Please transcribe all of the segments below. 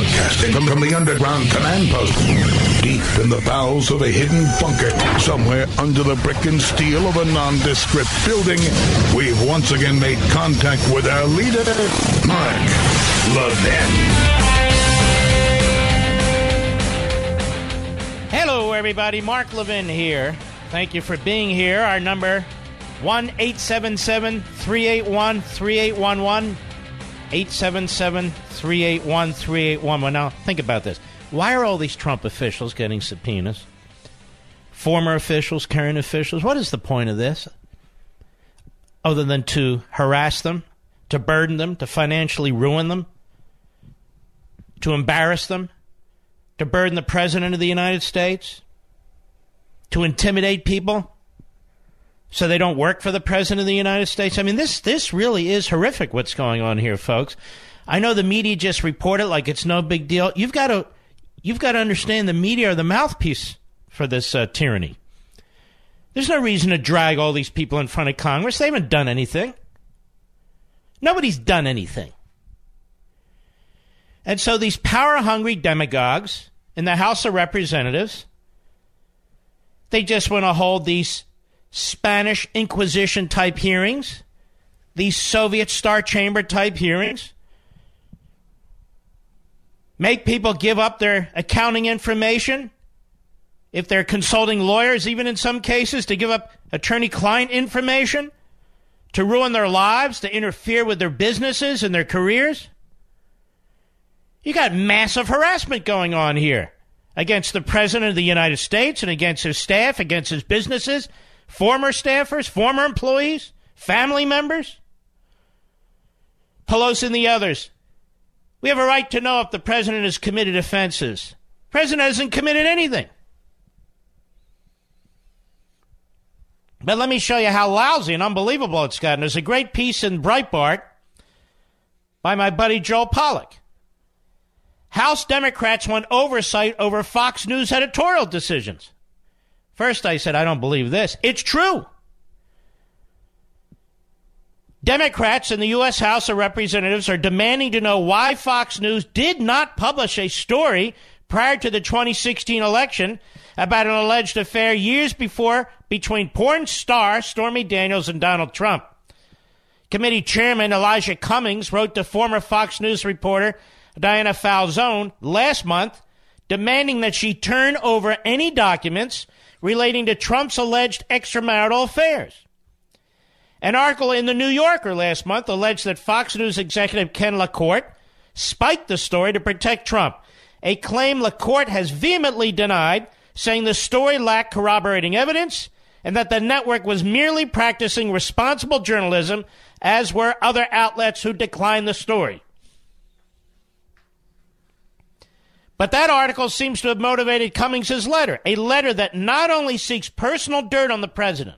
Broadcasting from, the underground command post, deep in the bowels of a hidden bunker, somewhere under the brick and steel of a nondescript building, we've once again made contact with our leader, Mark Levin. Hello, everybody. Mark Levin here. Thank you for being here. Our number, 1 381 3811. 877 381 3811. Now, think about this. Why are all these Trump officials getting subpoenas? Former officials, current officials? What is the point of this? Other than to harass them, to burden them, to financially ruin them, to embarrass them, to burden the President of the United States, to intimidate people? So they don't work for the president of the United States. I mean, this this really is horrific. What's going on here, folks? I know the media just report it like it's no big deal. You've got to you've got to understand the media are the mouthpiece for this uh, tyranny. There's no reason to drag all these people in front of Congress. They haven't done anything. Nobody's done anything. And so these power hungry demagogues in the House of Representatives, they just want to hold these Spanish Inquisition type hearings, these Soviet Star Chamber type hearings, make people give up their accounting information if they're consulting lawyers, even in some cases, to give up attorney client information to ruin their lives, to interfere with their businesses and their careers. You got massive harassment going on here against the President of the United States and against his staff, against his businesses, former staffers, former employees, family members. Pelosi and the others. We have a right to know if the president has committed offenses. The president hasn't committed anything. But let me show you how lousy and unbelievable it's gotten. There's a great piece in Breitbart by my buddy Joel Pollak. House Democrats want oversight over Fox News editorial decisions. First, I said, I don't believe this. It's true. Democrats in the U.S. House of Representatives are demanding to know why Fox News did not publish a story prior to the 2016 election about an alleged affair years before between porn star Stormy Daniels and Donald Trump. Committee Chairman Elijah Cummings wrote to former Fox News reporter Diana Falzone last month demanding that she turn over any documents relating to Trump's alleged extramarital affairs. An article in the New Yorker last month alleged that Fox News executive Ken LaCorte spiked the story to protect Trump, a claim LaCorte has vehemently denied, saying the story lacked corroborating evidence and that the network was merely practicing responsible journalism, as were other outlets who declined the story. But that article seems to have motivated Cummings' letter, a letter that not only seeks personal dirt on the president,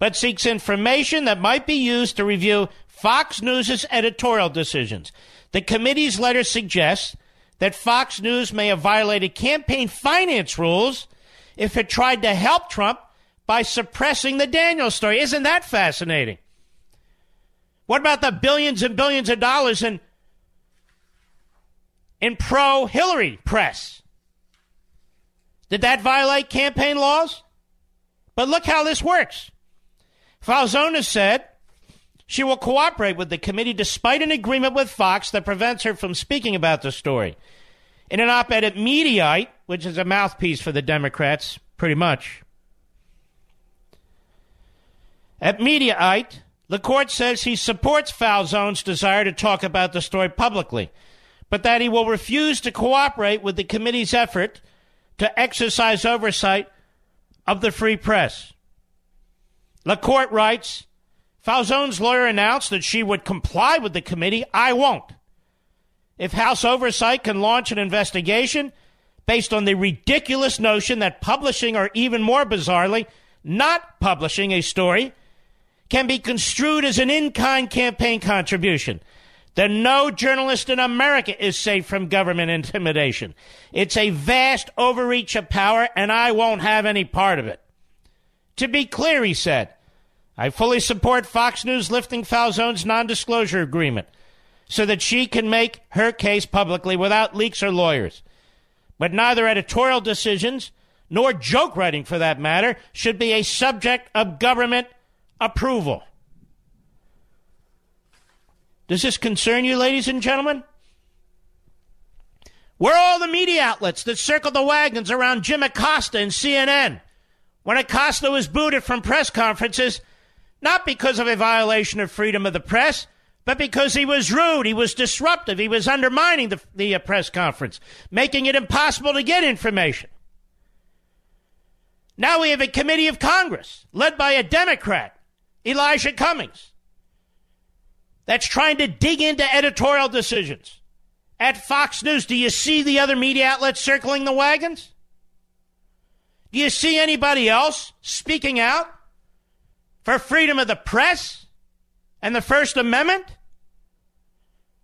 but seeks information that might be used to review Fox News' editorial decisions. The committee's letter suggests that Fox News may have violated campaign finance rules if it tried to help Trump by suppressing the Daniels story. Isn't that fascinating? What about the billions and billions of dollars in in pro Hillary press. Did that violate campaign laws? But look how this works. Falzone said she will cooperate with the committee despite an agreement with Fox that prevents her from speaking about the story. In an op ed at Mediaite, which is a mouthpiece for the Democrats, pretty much. At Mediaite, court says he supports Falzone's desire to talk about the story publicly but that he will refuse to cooperate with the committee's effort to exercise oversight of the free press. LaCorte writes Falzone's lawyer announced that she would comply with the committee. I won't. If House oversight can launch an investigation based on the ridiculous notion that publishing, or even more bizarrely, not publishing a story, can be construed as an in kind campaign contribution. Then no journalist in America is safe from government intimidation. It's a vast overreach of power, and I won't have any part of it. To be clear, he said, I fully support Fox News lifting Falzone's non disclosure agreement so that she can make her case publicly without leaks or lawyers. But neither editorial decisions nor joke writing, for that matter, should be a subject of government approval. Does this concern you, ladies and gentlemen? Where are all the media outlets that circled the wagons around Jim Acosta and CNN when Acosta was booted from press conferences, not because of a violation of freedom of the press, but because he was rude, he was disruptive, he was undermining the, the uh, press conference, making it impossible to get information. Now we have a committee of Congress led by a Democrat, Elijah Cummings, that's trying to dig into editorial decisions. At Fox News, do you see the other media outlets circling the wagons? Do you see anybody else speaking out for freedom of the press? and the First Amendment?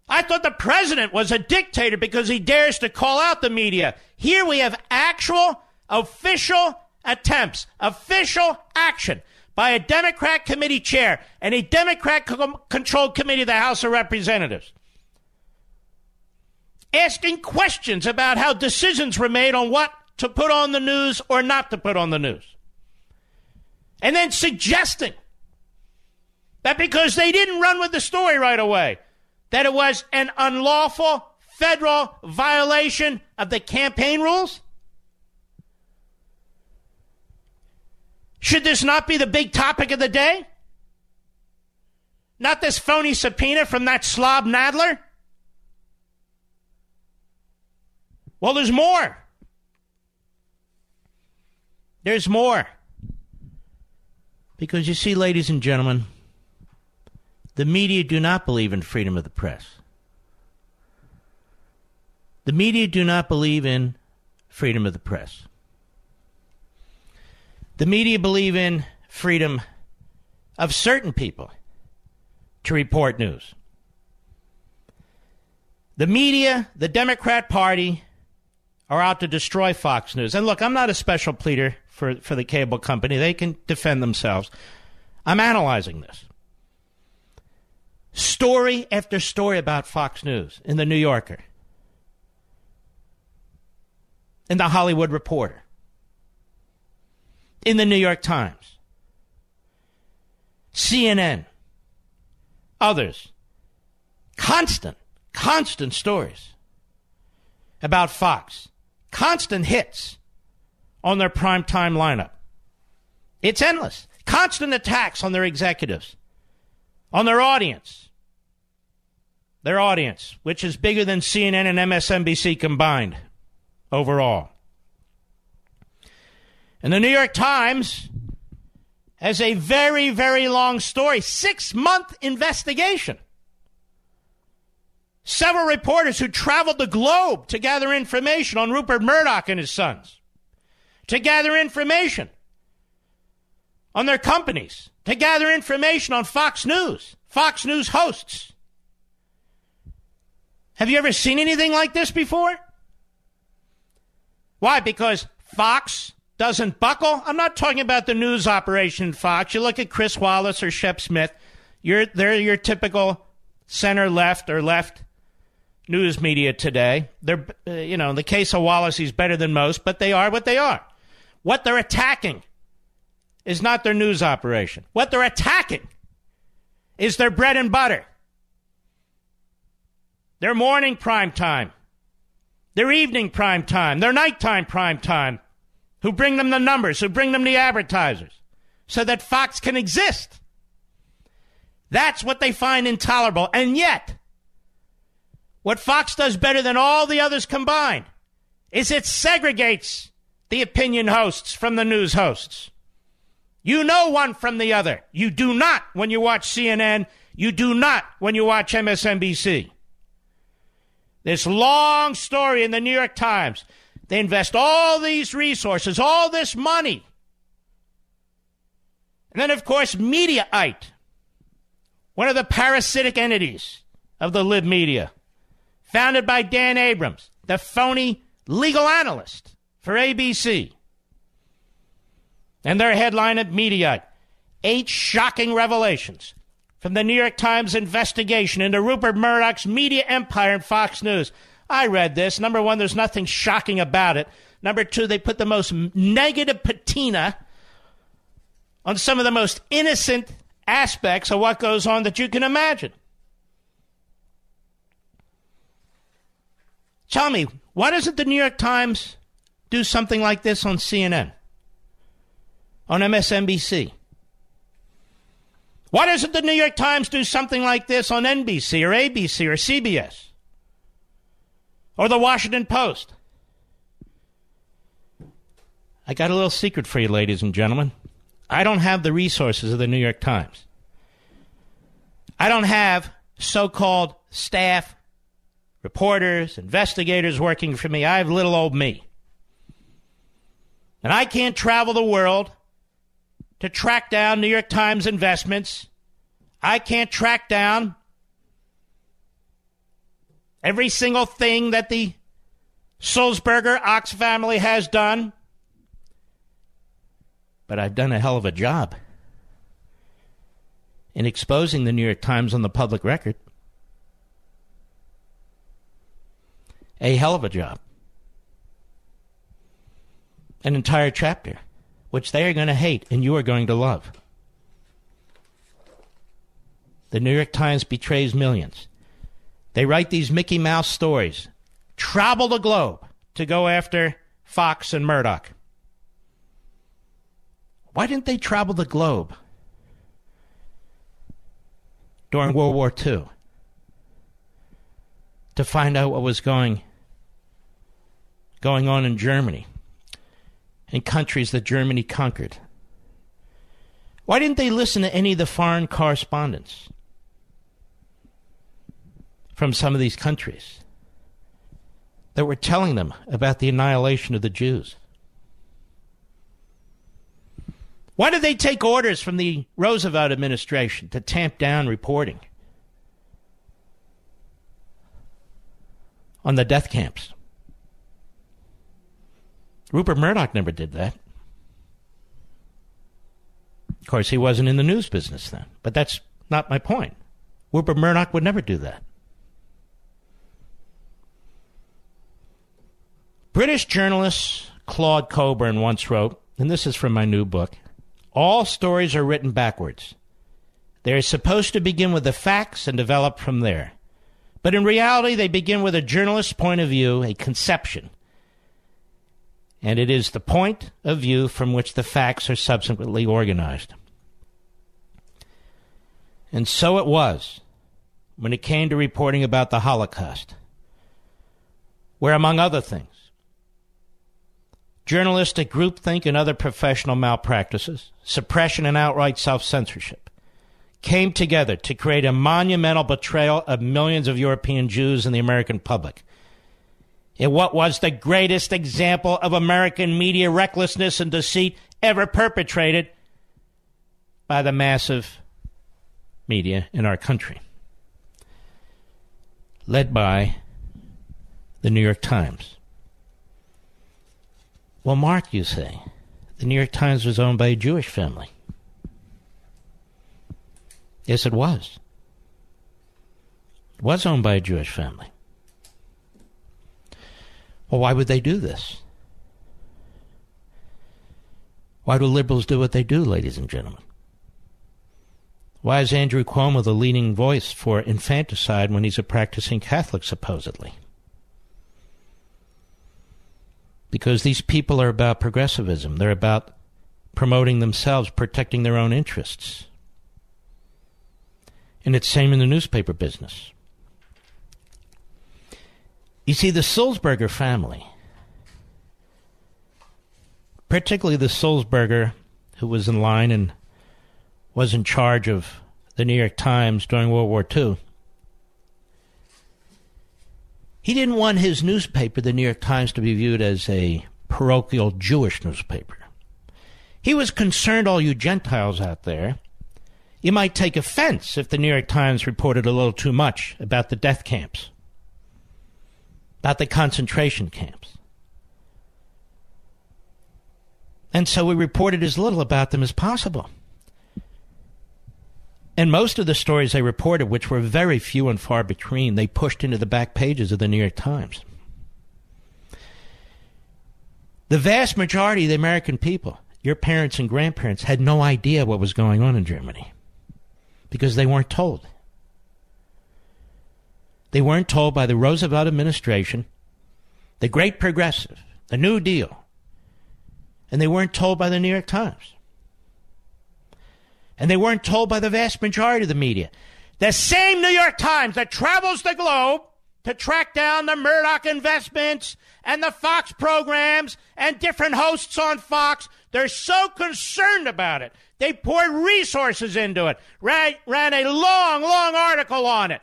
I thought the president was a dictator because he dares to call out the media. Here we have actual official attempts, official action by a Democrat committee chair and a Democrat controlled committee of the House of Representatives. Asking questions about how decisions were made on what to put on the news or not to put on the news. And then suggesting that because they didn't run with the story right away, that it was an unlawful federal violation of the campaign rules? Should this not be the big topic of the day? Not this phony subpoena from that slob Nadler? Well, there's more. There's more. Because you see, ladies and gentlemen, the media do not believe in freedom of the press. The media do not believe in freedom of the press. The media believe in freedom of certain people to report news. The media, the Democrat Party, are out to destroy Fox News. And look, I'm not a special pleader for, for the cable company. They can defend themselves. I'm analyzing this story after story about Fox News in the New Yorker, in the Hollywood Reporter, in the New York Times, CNN, others. Constant, constant stories about Fox. Constant hits on their primetime lineup. It's endless. Constant attacks on their executives, on their audience their audience, which is bigger than CNN and MSNBC combined overall. And the New York Times has a very, very long story, six month investigation. Several reporters who traveled the globe to gather information on Rupert Murdoch and his sons, to gather information on their companies, to gather information on Fox News, Fox News hosts. Have you ever seen anything like this before? Why? Because Fox doesn't buckle? I'm not talking about the news operation Fox. You look at Chris Wallace or Shep Smith, you're, they're your typical center left or left news media today. They're, uh, you know, in the case of Wallace, he's better than most, but they are what they are. What they're attacking is not their news operation. What they're attacking is their bread and butter. Their morning prime time, their evening prime time, their nighttime prime time, who bring them the numbers, who bring them the advertisers, so that Fox can exist. That's what they find intolerable. And yet, what Fox does better than all the others combined is it segregates the opinion hosts from the news hosts. You know one from the other. You do not when you watch CNN. You do not when you watch MSNBC. This long story in the New York Times They invest all these resources, all this money. And then, of course, Mediaite, one of the parasitic entities of the lib media, founded by Dan Abrams, the phony legal analyst for ABC. And their headline at Mediaite Eight shocking revelations from the New York Times investigation into Rupert Murdoch's media empire and Fox News. I read this. Number one, there's nothing shocking about it. Number two, they put the most negative patina on some of the most innocent aspects of what goes on that you can imagine. Tell me, why doesn't the New York Times do something like this on CNN? On MSNBC? Why doesn't the New York Times do something like this on NBC or ABC or CBS? Or the Washington Post? I got a little secret for you, ladies and gentlemen. I don't have the resources of the New York Times. I don't have so called staff, reporters, investigators working for me. I have little old me. And I can't travel the world to track down New York Times investments. I can't track down every single thing that the Sulzberger Ochs family has done. But I've done a hell of a job in exposing the New York Times on the public record. A hell of a job. An entire chapter which they are going to hate and you are going to love. The New York Times betrays millions. They write these Mickey Mouse stories, travel the globe to go after Fox and Murdoch. Why didn't they travel the globe during World War II to find out what was going going on in Germany? and countries that Germany conquered? Why didn't they listen to any of the foreign correspondents from some of these countries that were telling them about the annihilation of the Jews? Why did they take orders from the Roosevelt administration to tamp down reporting on the death camps? Rupert Murdoch never did that. Of course, he wasn't in the news business then, but that's not my point. Rupert Murdoch would never do that. British journalist Claud Cockburn once wrote, and this is from my new book all stories are written backwards. They are supposed to begin with the facts and develop from there. But in reality, they begin with a journalist's point of view, a conception, and it is the point of view from which the facts are subsequently organized. And so it was when it came to reporting about the Holocaust, where, among other things, journalistic groupthink and other professional malpractices, suppression and outright self censorship, came together to create a monumental betrayal of millions of European Jews and the American public in what was the greatest example of American media recklessness and deceit ever perpetrated by the massive media in our country, led by the New York Times. Well, Mark, you say, the New York Times was owned by a Jewish family. Yes, it was. It was owned by a Jewish family. Well, why would they do this? Why do liberals do what they do, ladies and gentlemen? Why is Andrew Cuomo the leading voice for infanticide when he's a practicing Catholic, supposedly? Because these people are about progressivism. They're about promoting themselves, protecting their own interests. And it's same in the newspaper business. You see, the Sulzberger family, particularly the Sulzberger who was in line and was in charge of the New York Times during World War II, He didn't want his newspaper, the New York Times, to be viewed as a parochial Jewish newspaper. He was concerned, all you Gentiles out there, you might take offense if the New York Times reported a little too much about the death camps, about the concentration camps. And so we reported as little about them as possible. And most of the stories they reported, which were very few and far between, they pushed into the back pages of the New York Times. The vast majority of the American people, your parents and grandparents, had no idea what was going on in Germany because they weren't told. They weren't told by the Roosevelt administration, the great progressive, the New Deal, and they weren't told by the New York Times. And they weren't told by the vast majority of the media. The same New York Times that travels the globe to track down the Murdoch investments and the Fox programs and different hosts on Fox. They're so concerned about it. They poured resources into it, ran, ran a long, long article on it.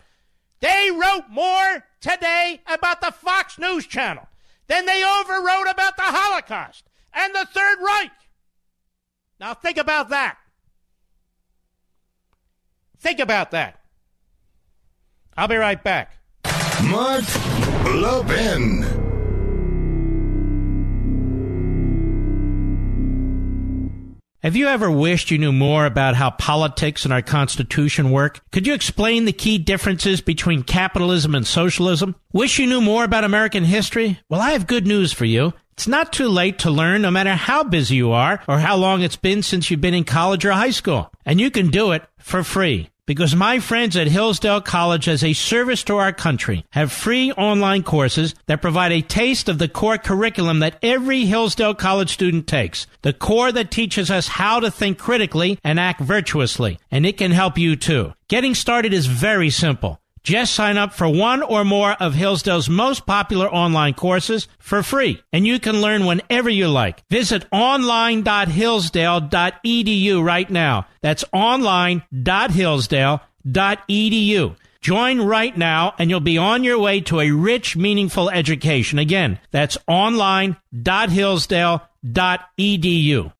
They wrote more today about the Fox News Channel than they overwrote about the Holocaust and the Third Reich. Now think about that. Think about that. I'll be right back. Mark Levin. Have you ever wished you knew more about how politics and our Constitution work? Could you explain the key differences between capitalism and socialism? Wish you knew more about American history? Well, I have good news for you. It's not too late to learn no matter how busy you are or how long it's been since you've been in college or high school. And you can do it for free because my friends at Hillsdale College, as a service to our country, have free online courses that provide a taste of the core curriculum that every Hillsdale College student takes. The core that teaches us how to think critically and act virtuously. And it can help you too. Getting started is very simple. Just sign up for one or more of Hillsdale's most popular online courses for free, and you can learn whenever you like. Visit online.hillsdale.edu right now. That's online.hillsdale.edu. Join right now and you'll be on your way to a rich, meaningful education. Again, that's online.hillsdale.edu.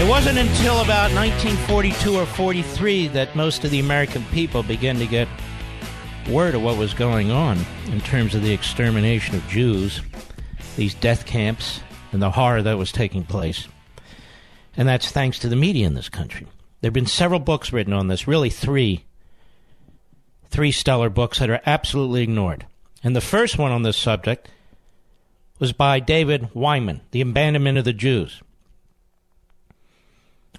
It wasn't until about 1942 or 43 that most of the American people began to get word of what was going on in terms of the extermination of Jews, these death camps, and the horror that was taking place. And that's thanks to the media in this country. There have been several books written on this, really three, three stellar books that are absolutely ignored. And the first one on this subject was by David Wyman, The Abandonment of the Jews.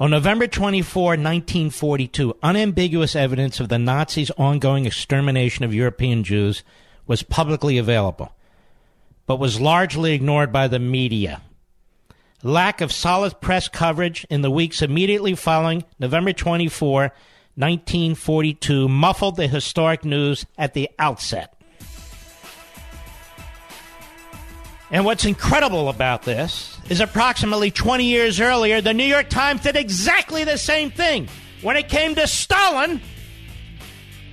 On November 24, 1942, unambiguous evidence of the Nazis' ongoing extermination of European Jews was publicly available, but was largely ignored by the media. Lack of solid press coverage in the weeks immediately following November 24, 1942, muffled the historic news at the outset. And what's incredible about this is approximately 20 years earlier, the New York Times did exactly the same thing when it came to Stalin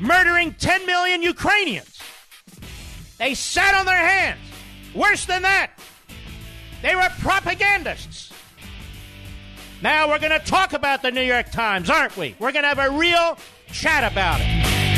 murdering 10 million Ukrainians. They sat on their hands. Worse than that, they were propagandists. Now we're going to talk about the New York Times, aren't we? We're going to have a real chat about it.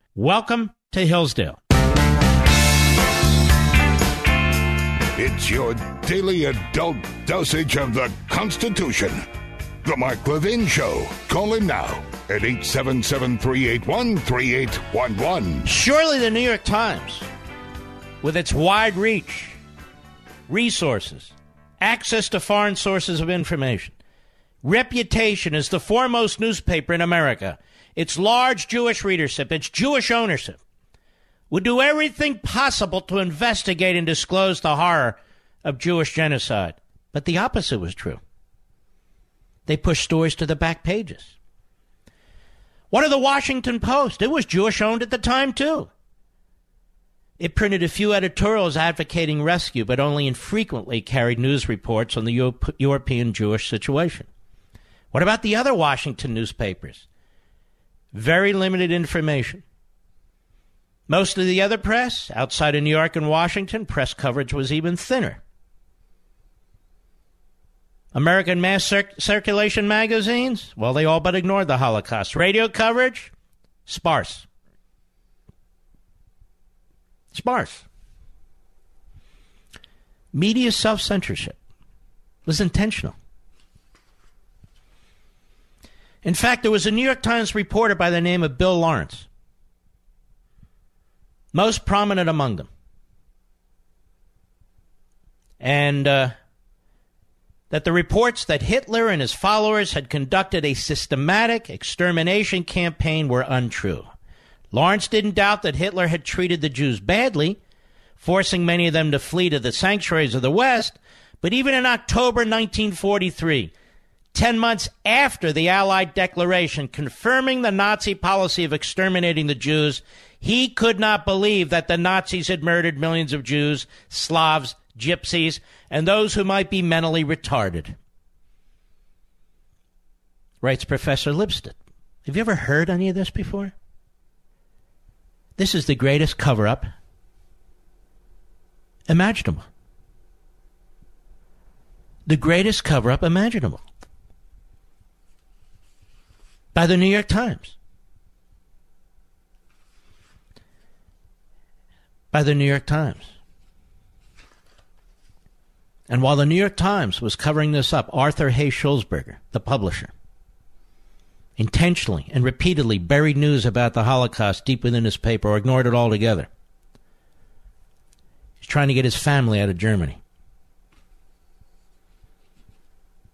Welcome to Hillsdale. It's your daily adult dosage of the Constitution. The Mark Levin Show. Call him now at 877 381 3811. Surely the New York Times, with its wide reach, resources, access to foreign sources of information, reputation as the foremost newspaper in America, its large Jewish readership, its Jewish ownership, would do everything possible to investigate and disclose the horror of Jewish genocide. But the opposite was true. They pushed stories to the back pages. What of the Washington Post? It was Jewish owned at the time, too. It printed a few editorials advocating rescue, but only infrequently carried news reports on the European Jewish situation. What about the other Washington newspapers? Very limited information. Most of the other press, outside of New York and Washington, press coverage was even thinner. American mass cir- circulation magazines, well, they all but ignored the Holocaust. Radio coverage, sparse. Sparse. Media self censorship was intentional. In fact, there was a New York Times reporter by the name of Bill Lawrence most prominent among them. And uh, that the reports that Hitler and his followers had conducted a systematic extermination campaign were untrue. Lawrence didn't doubt that Hitler had treated the Jews badly, forcing many of them to flee to the sanctuaries of the West, but even in October 1943, 10 months after the Allied declaration confirming the Nazi policy of exterminating the Jews, he could not believe that the Nazis had murdered millions of Jews, Slavs, gypsies, and those who might be mentally retarded. Writes Professor Lipstadt. Have you ever heard any of this before? This is the greatest cover up imaginable. The greatest cover up imaginable. By the New York Times. by the New York Times. And while the New York Times was covering this up, Arthur Hay Sulzberger, the publisher, intentionally and repeatedly buried news about the Holocaust deep within his paper or ignored it altogether. He's trying to get his family out of Germany.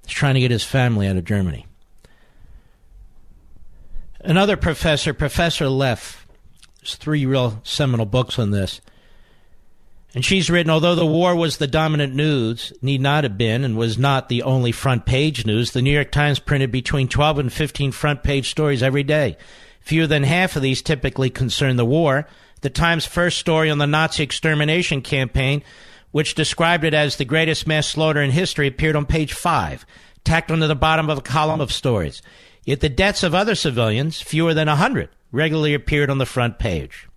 He's trying to get his family out of Germany. Another professor, Professor Leff, there's three real seminal books on this. And she's written, although the war was the dominant news, need not have been, and was not the only front page news, the New York Times printed between 12 and 15 front page stories every day. Fewer than half of these typically concern the war. The Times' first story on the Nazi extermination campaign, which described it as the greatest mass slaughter in history, appeared on page 5, tacked onto the bottom of a column of stories. Yet the deaths of other civilians, fewer than a 100, regularly appeared on the front page.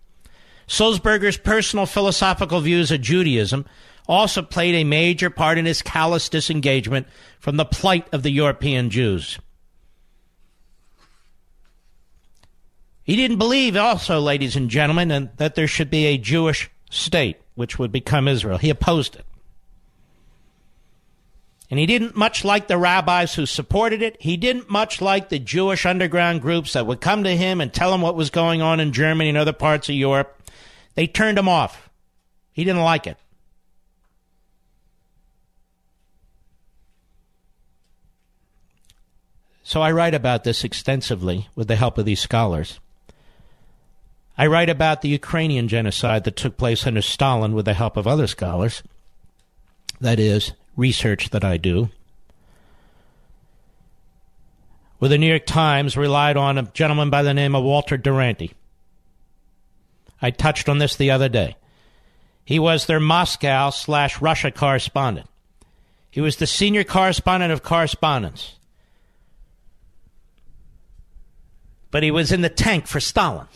Sulzberger's personal philosophical views of Judaism also played a major part in his callous disengagement from the plight of the European Jews. He didn't believe, also, ladies and gentlemen, that there should be a Jewish state which would become Israel. He opposed it. And he didn't much like the rabbis who supported it. He didn't much like the Jewish underground groups that would come to him and tell him what was going on in Germany and other parts of Europe. They turned him off. He didn't like it. So I write about this extensively with the help of these scholars. I write about the Ukrainian genocide that took place under Stalin with the help of other scholars. That is, research that I do. Where the New York Times relied on a gentleman by the name of Walter Duranty. I touched on this the other day. He was their Moscow slash Russia correspondent. He was the senior correspondent of correspondence. But he was in the tank for Stalin.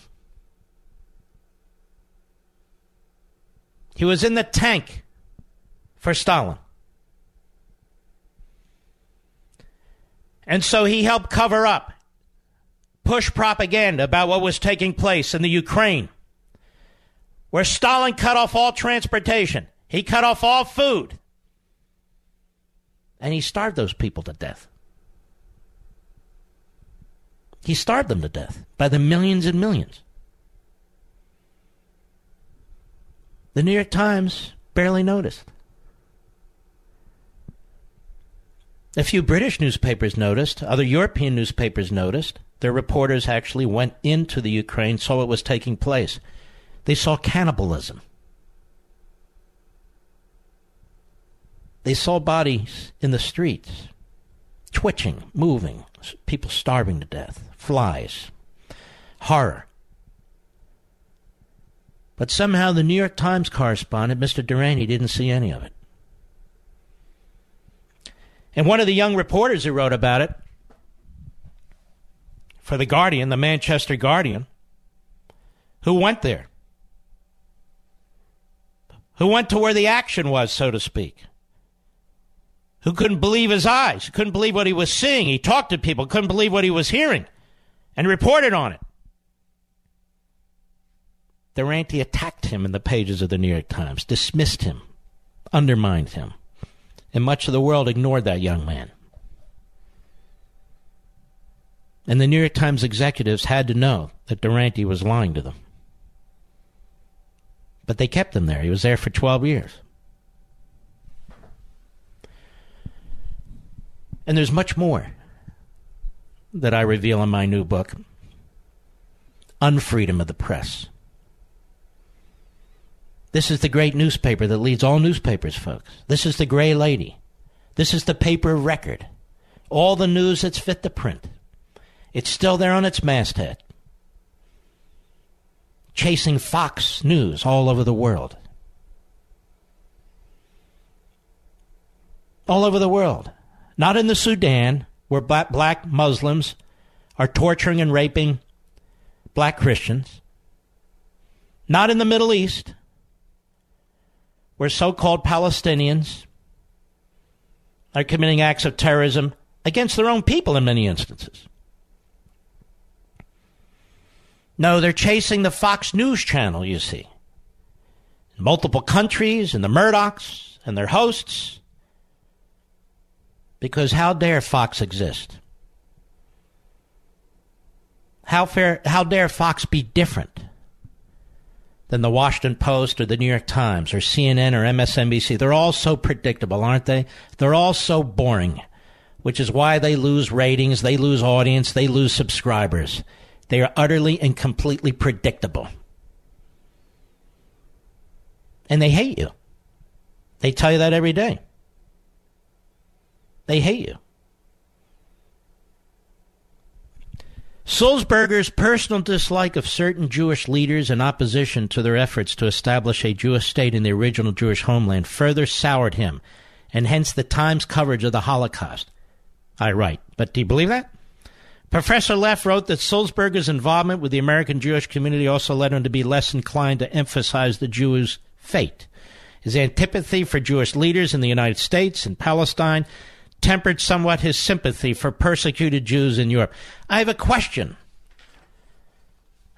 He was in the tank for Stalin. And so he helped cover up, push propaganda about what was taking place in the Ukraine, where Stalin cut off all transportation, he cut off all food, and he starved those people to death. He starved them to death by the millions and millions. The New York Times barely noticed. A few British newspapers noticed, other European newspapers noticed. Their reporters actually went into the Ukraine, saw what was taking place. They saw cannibalism. They saw bodies in the streets, twitching, moving, people starving to death, flies, horror. But somehow the New York Times correspondent, Mr. Duranty, didn't see any of it. And one of the young reporters who wrote about it for The Guardian, the Manchester Guardian, who went there, who went to where the action was, so to speak, who couldn't believe his eyes, couldn't believe what he was seeing. He talked to people, couldn't believe what he was hearing, and reported on it. Duranty attacked him in the pages of the New York Times, dismissed him, undermined him and much of the world ignored that young man. And the New York Times executives had to know that Duranty was lying to them. But they kept him there. He was there for 12 years. And there's much more that I reveal in my new book Unfreedom of the Press. This is the great newspaper that leads all newspapers, folks. This is the Gray Lady. This is the paper record. All the news that's fit to print. It's still there on its masthead. Chasing Fox News all over the world. All over the world. Not in the Sudan, where black Muslims are torturing and raping black Christians. Not in the Middle East where so called Palestinians are committing acts of terrorism against their own people in many instances. No, they're chasing the Fox News channel, you see. Multiple countries, and the Murdochs and their hosts. Because how dare Fox exist? How, fair, how dare Fox be different? Than the Washington Post or the New York Times or CNN or MSNBC. They're all so predictable, aren't they? They're all so boring, which is why they lose ratings, they lose audience, they lose subscribers. They are utterly and completely predictable. And they hate you. They tell you that every day. They hate you. Sulzberger's personal dislike of certain Jewish leaders and opposition to their efforts to establish a Jewish state in the original Jewish homeland further soured him, and hence the Times coverage of the Holocaust. I write. But do you believe that? Professor Leff wrote that Sulzberger's involvement with the American Jewish community also led him to be less inclined to emphasize the Jews' fate. His antipathy for Jewish leaders in the United States and Palestine tempered somewhat his sympathy for persecuted Jews in Europe. I have a question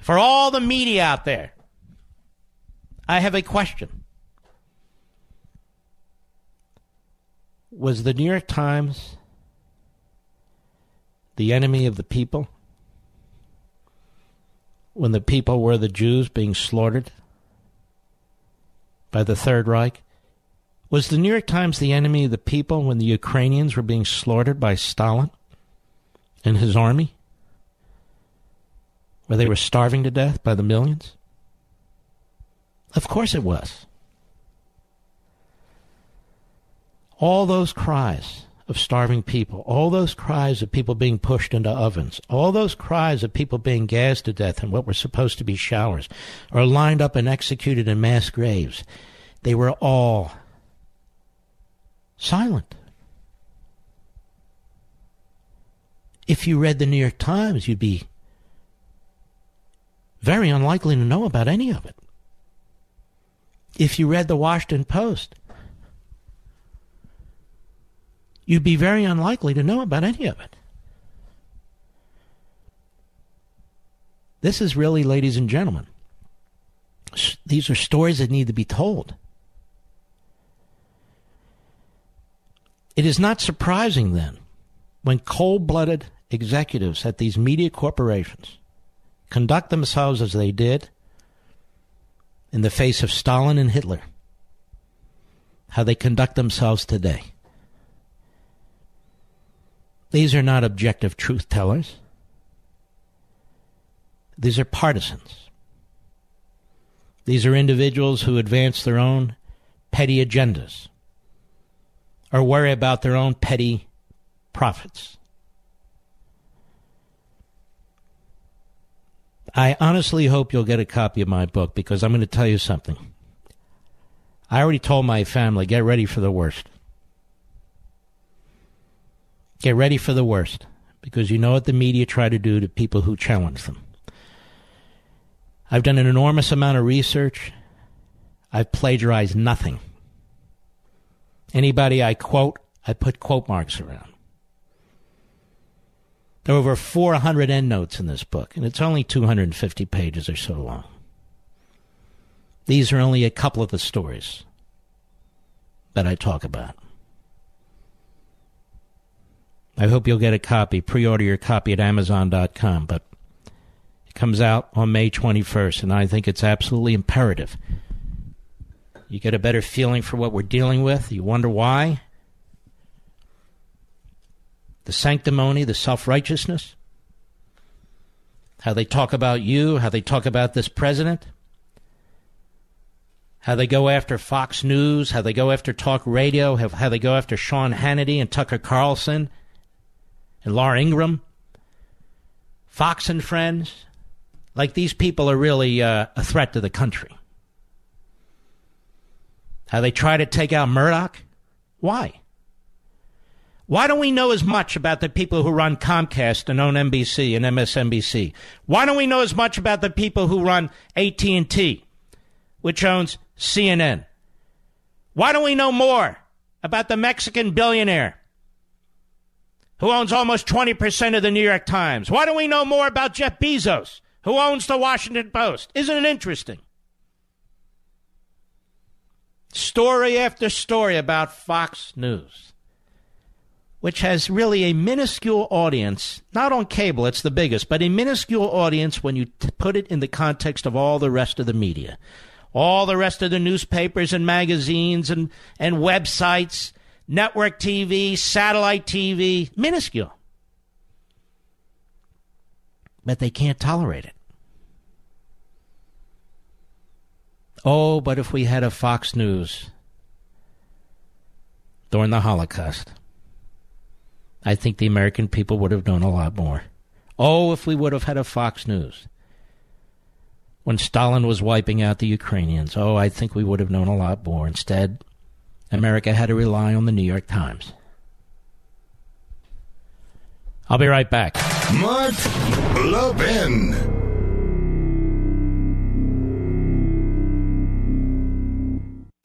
for all the media out there. I have a question. Was the New York Times the enemy of the people? When the people were the Jews being slaughtered by the Third Reich? Was the New York Times the enemy of the people when the Ukrainians were being slaughtered by Stalin and his army? Where they were starving to death by the millions? Of course it was. All those cries of starving people, all those cries of people being pushed into ovens, all those cries of people being gassed to death in what were supposed to be showers, or lined up and executed in mass graves, they were all silent. If you read the New York Times, you'd be very unlikely to know about any of it. If you read the Washington Post, you'd be very unlikely to know about any of it. This is really, ladies and gentlemen, these are stories that need to be told. It is not surprising then when cold blooded executives at these media corporations conduct themselves as they did in the face of Stalin and Hitler, how they conduct themselves today. These are not objective truth tellers. These are partisans. These are individuals who advance their own petty agendas or worry about their own petty profits. I honestly hope you'll get a copy of my book because I'm going to tell you something. I already told my family, get ready for the worst. Get ready for the worst because you know what the media try to do to people who challenge them. I've done an enormous amount of research. I've plagiarized nothing. Anybody I quote, I put quote marks around. There are over 400 endnotes in this book, and it's only 250 pages or so long. These are only a couple of the stories that I talk about. I hope you'll get a copy. Pre order your copy at Amazon.com, but it comes out on May 21st, and I think it's absolutely imperative. You get a better feeling for what we're dealing with. You wonder why the sanctimony, the self righteousness, how they talk about you, how they talk about this president, how they go after Fox News, how they go after talk radio, how, they go after Sean Hannity and Tucker Carlson and Laura Ingraham, Fox and Friends. Like these people are really uh, a threat to the country. How they try to take out Murdoch? Why? Why don't we know as much about the people who run Comcast and own NBC and MSNBC? Why don't we know as much about the people who run AT&T, which owns CNN? Why don't we know more about the Mexican billionaire who owns almost 20% of the New York Times? Why don't we know more about Jeff Bezos, who owns the Washington Post? Isn't it interesting? Story after story about Fox News which has really a minuscule audience, not on cable, it's the biggest, but a minuscule audience when you t- put it in the context of all the rest of the media. All the rest of the newspapers and magazines and, and websites, network TV, satellite TV, minuscule. But they can't tolerate it. Oh, but if we had a Fox News during the Holocaust I think the American people would have known a lot more. Oh, if we would have had a Fox News. When Stalin was wiping out the Ukrainians, oh, I think we would have known a lot more. Instead, America had to rely on the New York Times. I'll be right back. Mark Levin.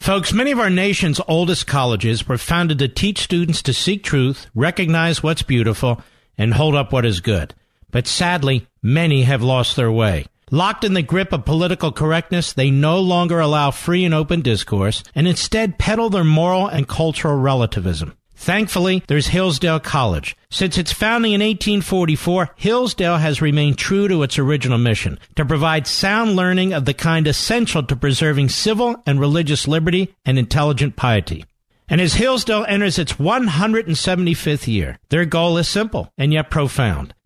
Folks, many of our nation's oldest colleges were founded to teach students to seek truth, recognize what's beautiful, and hold up what is good. But sadly, many have lost their way. Locked in the grip of political correctness, they no longer allow free and open discourse and instead peddle their moral and cultural relativism. Thankfully, there's Hillsdale College. Since its founding in 1844, Hillsdale has remained true to its original mission to provide sound learning of the kind essential to preserving civil and religious liberty and intelligent piety. And as Hillsdale enters its 175th year, their goal is simple and yet profound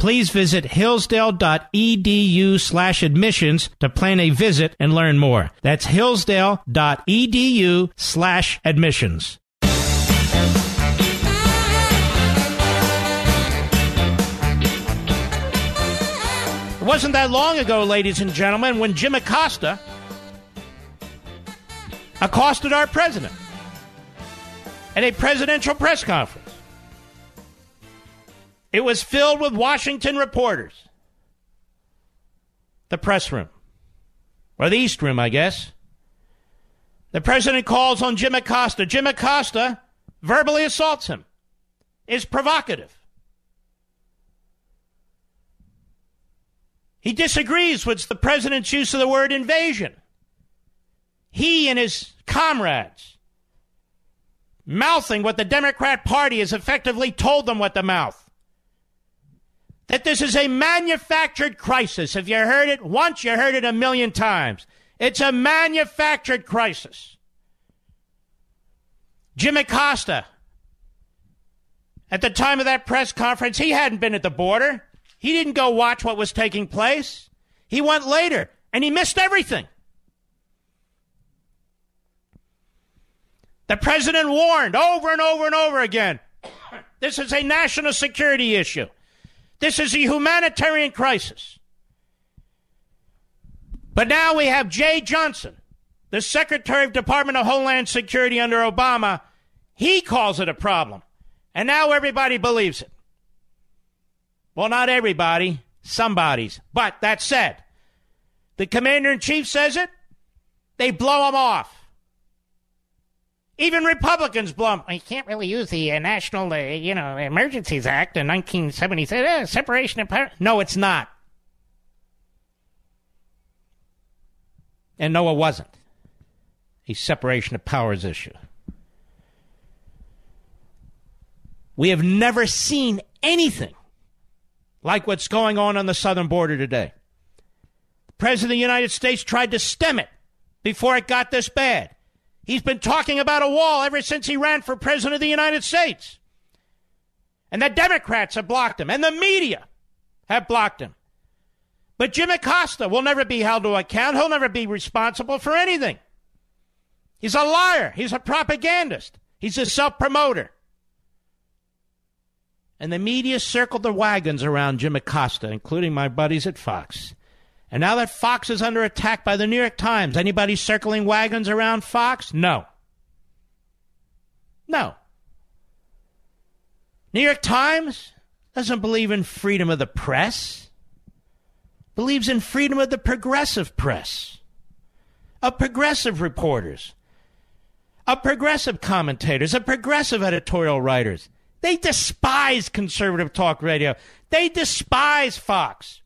Please visit hillsdale.edu slash admissions to plan a visit and learn more. That's hillsdale.edu slash admissions. It wasn't that long ago, ladies and gentlemen, when Jim Acosta accosted our president at a presidential press conference. It was filled with Washington reporters. The press room, or the East Room, I guess. The president calls on Jim Acosta. Jim Acosta verbally assaults him, is provocative. He disagrees with the president's use of the word invasion. He and his comrades mouthing what the Democrat Party has effectively told them what to mouth that this is a manufactured crisis. Have you heard it once? You heard it a million times. It's a manufactured crisis. Jim Acosta, at the time of that press conference, he hadn't been at the border. He didn't go watch what was taking place. He went later, and he missed everything. The president warned over and over and over again this is a national security issue. This is a humanitarian crisis. But now we have Jeh Johnson, the Secretary of Department of Homeland Security under Obama. He calls it a problem. And now everybody believes it. Well, not everybody, somebody's. But that said, the commander in chief says it, they blow him off. Even Republicans blump. You can't really use the uh, National, uh, you know, Emergencies Act in 1977. Uh, separation of power. No, it's not. And no, it wasn't a separation of powers issue. We have never seen anything like what's going on on the southern border today. The President of the United States tried to stem it before it got this bad. He's been talking about a wall ever since he ran for president of the United States. And the Democrats have blocked him, and the media have blocked him. But Jim Acosta will never be held to account. He'll never be responsible for anything. He's a liar. He's a propagandist. He's a self promoter. And the media circled the wagons around Jim Acosta, including my buddies at Fox. And now that Fox is under attack by the New York Times, anybody circling wagons around Fox? No. No. New York Times doesn't believe in freedom of the press. Believes in freedom of the progressive press. Of progressive reporters. Of progressive commentators. Of progressive editorial writers. They despise conservative talk radio. They despise Fox.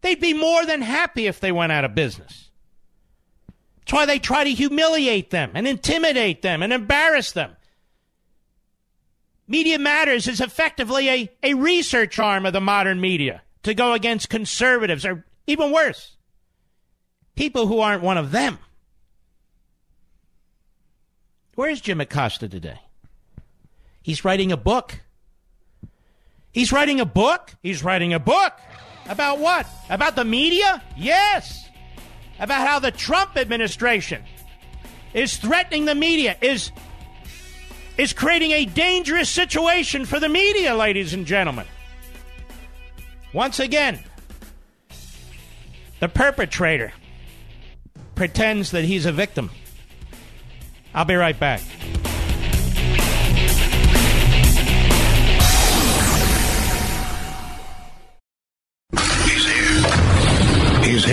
They'd be more than happy if they went out of business. That's why they try to humiliate them and intimidate them and embarrass them. Media Matters is effectively a, a research arm of the modern media to go against conservatives, or even worse, people who aren't one of them. Where's Jim Acosta today? He's writing a book. He's writing a book. He's writing a book. About what? About the media? Yes. About how the Trump administration is threatening the media, is is creating a dangerous situation for the media, ladies and gentlemen. Once again, the perpetrator pretends that he's a victim. I'll be right back.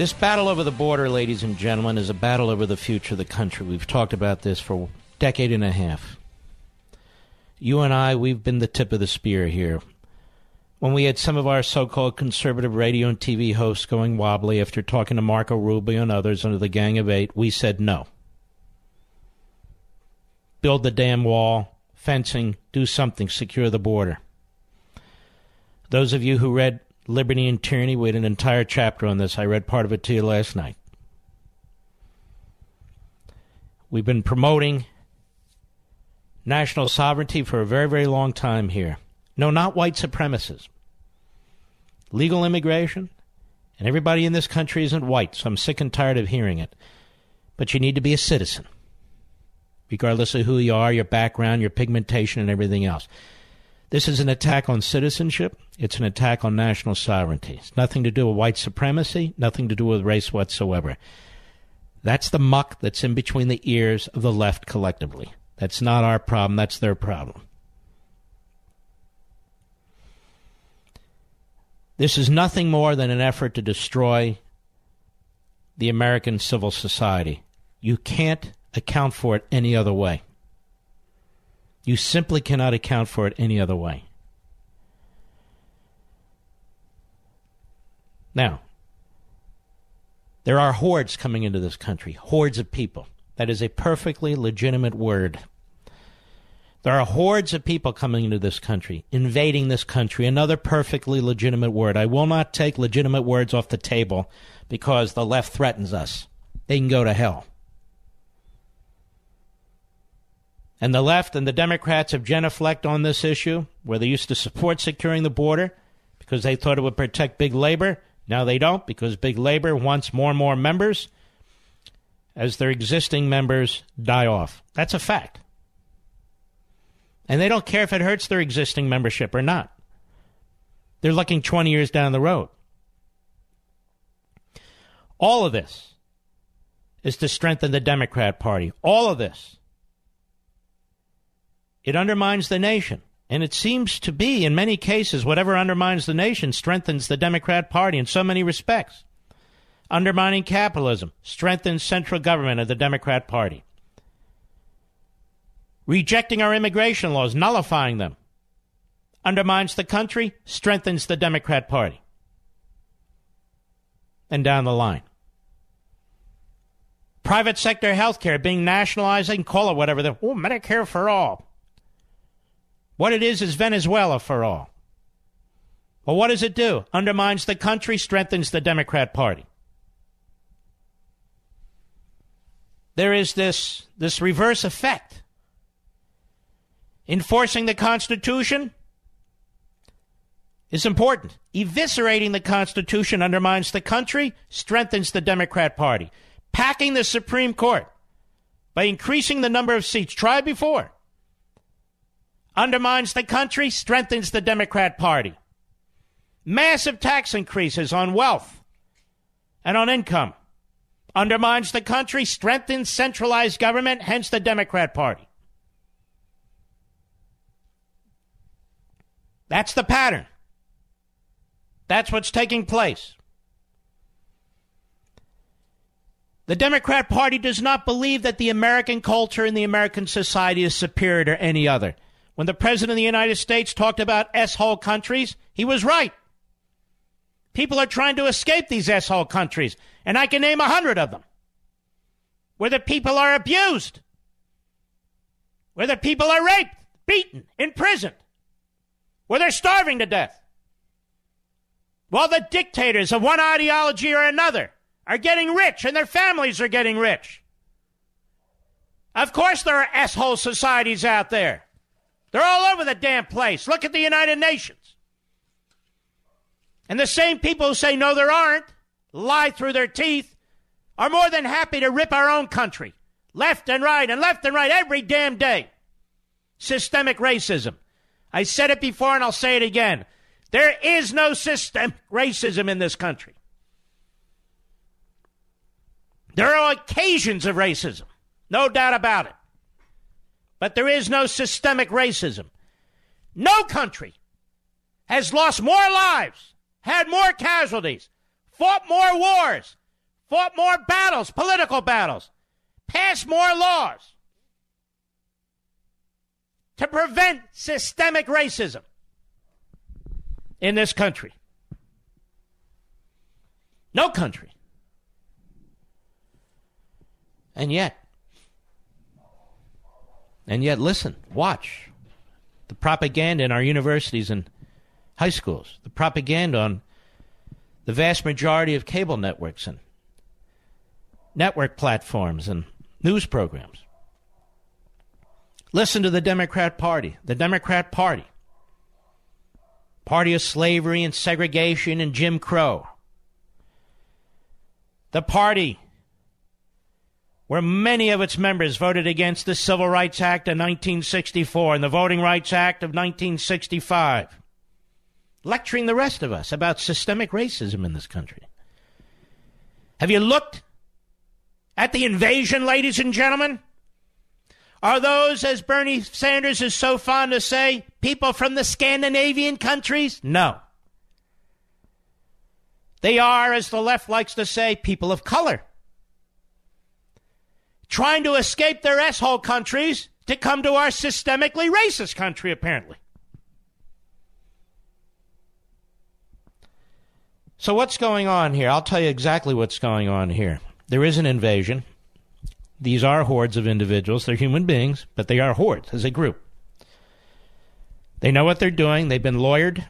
This battle over the border, ladies and gentlemen, is a battle over the future of the country. We've talked about this for a decade and a half. you and I, we've been the tip of the spear here. When we had some of our so called conservative radio and TV hosts going wobbly after talking to Marco Rubio and others under the Gang of Eight, we said no. Build the damn wall, fencing, do something, secure the border. Those of you who read Liberty and Tyranny, we had an entire chapter on this. I read part of it to you last night. We've been promoting national sovereignty for a very, very long time here. No, not white supremacists. Legal immigration, and everybody in this country isn't white, so I'm sick and tired of hearing it. But you need to be a citizen, regardless of who you are, your background, your pigmentation, and everything else. This is an attack on citizenship. It's an attack on national sovereignty. It's nothing to do with white supremacy, nothing to do with race whatsoever. That's the muck that's in between the ears of the left collectively. That's not our problem, that's their problem. This is nothing more than an effort to destroy the American civil society. You can't account for it any other way. You simply cannot account for it any other way. Now, there are hordes coming into this country, hordes of people. That is a perfectly legitimate word. There are hordes of people coming into this country, invading this country. Another perfectly legitimate word. I will not take legitimate words off the table because the left threatens us. They can go to hell. And the left and the Democrats have genuflect on this issue, where they used to support securing the border because they thought it would protect big labor. Now they don't because big labor wants more and more members as their existing members die off. That's a fact. And they don't care if it hurts their existing membership or not. They're looking 20 years down the road. All of this is to strengthen the Democrat Party. All of this. It undermines the nation. And it seems to be, in many cases, whatever undermines the nation strengthens the Democrat Party in so many respects. Undermining capitalism strengthens central government of the Democrat Party. Rejecting our immigration laws, nullifying them, undermines the country, strengthens the Democrat Party. And down the line. Private sector health care being nationalized, call it whatever. The, oh, Medicare for all. What it is is Venezuela for all. Well, what does it do? Undermines the country, strengthens the Democrat Party. There is this, this reverse effect. Enforcing the Constitution is important. Eviscerating the Constitution undermines the country, strengthens the Democrat Party. Packing the Supreme Court by increasing the number of seats tried before undermines the country, strengthens the Democrat Party. Massive tax increases on wealth and on income undermines the country, strengthens centralized government, hence the Democrat Party. That's the pattern. That's what's taking place. The Democrat Party does not believe that the American culture and the American society is superior to any other. When the President of the United States talked about S-hole countries, he was right. People are trying to escape these S-hole countries, and I can name a hundred of them, where the people are abused, where the people are raped, beaten, imprisoned, where they're starving to death, while the dictators of one ideology or another are getting rich and their families are getting rich. Of course, there are S-hole societies out there. They're all over the damn place. Look at the United Nations. And the same people who say no, there aren't, lie through their teeth, are more than happy to rip our own country, left and right, and left and right every damn day. Systemic racism. I said it before and I'll say it again. There is no systemic racism in this country. There are occasions of racism, no doubt about it. But there is no systemic racism. No country has lost more lives, had more casualties, fought more wars, fought more battles, political battles, passed more laws, to prevent systemic racism in this country. No country. And yet, and yet, listen, watch the propaganda in our universities and high schools, the propaganda on the vast majority of cable networks and network platforms and news programs. Listen to the Democrat Party. The Democrat Party. Party of slavery and segregation and Jim Crow. The party where many of its members voted against the Civil Rights Act of 1964 and the Voting Rights Act of 1965, lecturing the rest of us about systemic racism in this country. Have you looked at the invasion, ladies and gentlemen? Are those, as Bernie Sanders is so fond to say, people from the Scandinavian countries? No. They are, as the left likes to say, people of color trying to escape their asshole countries to come to our systemically racist country, apparently. So, what's going on here? I'll tell you exactly what's going on here. There is an invasion. These are hordes of individuals. They're human beings, but they are hordes as a group. They know what they're doing. They've been lawyered.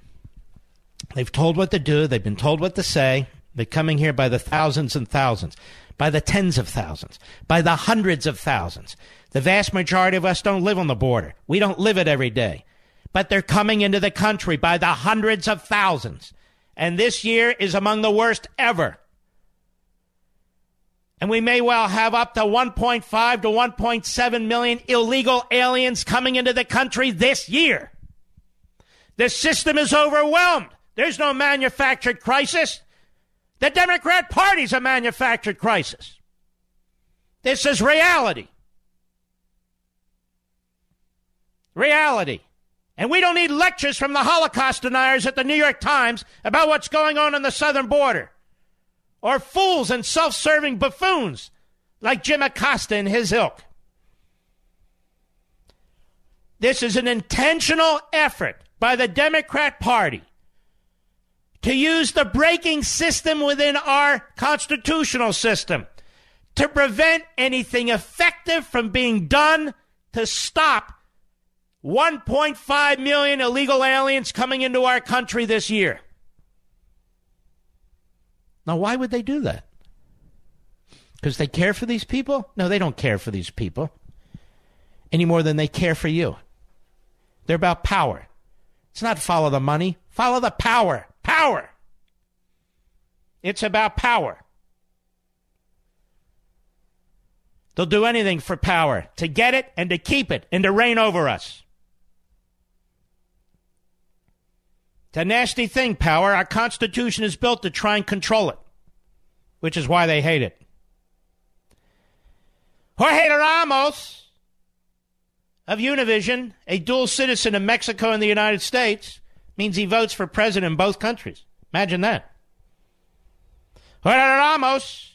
They've told what to do. They've been told what to say. They're coming here by the thousands and thousands by the tens of thousands, by the hundreds of thousands. The vast majority of us don't live on the border. We don't live it every day. But they're coming into the country by the hundreds of thousands. And this year is among the worst ever. And we may well have up to 1.5 to 1.7 million illegal aliens coming into the country this year. The system is overwhelmed. There's no manufactured crisis. The Democrat Party's a manufactured crisis. This is reality. Reality. And we don't need lectures from the Holocaust deniers at the New York Times about what's going on on the southern border. Or fools and self serving buffoons like Jim Acosta and his ilk. This is an intentional effort by the Democrat Party to use the braking system within our constitutional system to prevent anything effective from being done to stop 1.5 million illegal aliens coming into our country this year. Now, why would they do that? Because they care for these people? No, they don't care for these people any more than they care for you. They're about power. It's not follow the money, follow the power. Power. It's about power. They'll do anything for power to get it and to keep it and to reign over us. It's a nasty thing, power. Our Constitution is built to try and control it, which is why they hate it. Jorge Ramos of Univision, a dual citizen of Mexico and the United States, means he votes for president in both countries. Imagine that. Ramos,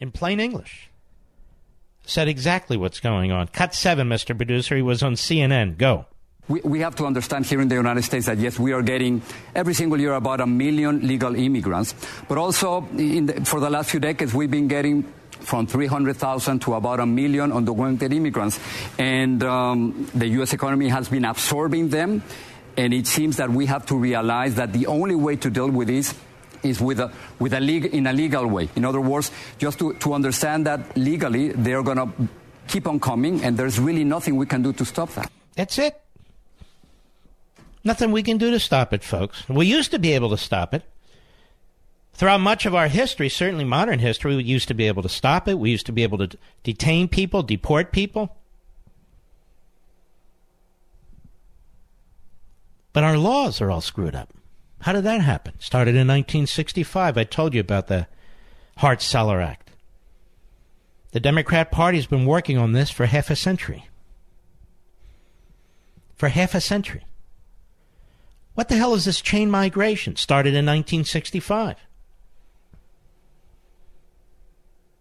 in plain English, said exactly what's going on. Cut seven, Mr. Producer. He was on CNN. Go. We, we, have to understand here in the United States that yes, we are getting every single year about a million legal immigrants, but also the, for the last few decades we've been getting from 300,000 to about a million undocumented immigrants, and um, the U.S. economy has been absorbing them. And it seems that we have to realize that the only way to deal with this is with a, with a in a legal way. In other words, just to, to understand that legally they're going to keep on coming, and there's really nothing we can do to stop that. That's it. Nothing we can do to stop it, folks. We used to be able to stop it. Throughout much of our history, certainly modern history, we used to be able to stop it. We used to be able to detain people, deport people. But our laws are all screwed up. How did that happen? Started in 1965. I told you about the Hart Celler Act. The Democrat Party's been working on this for half a century. For half a century. What the hell is this chain migration? Started in 1965.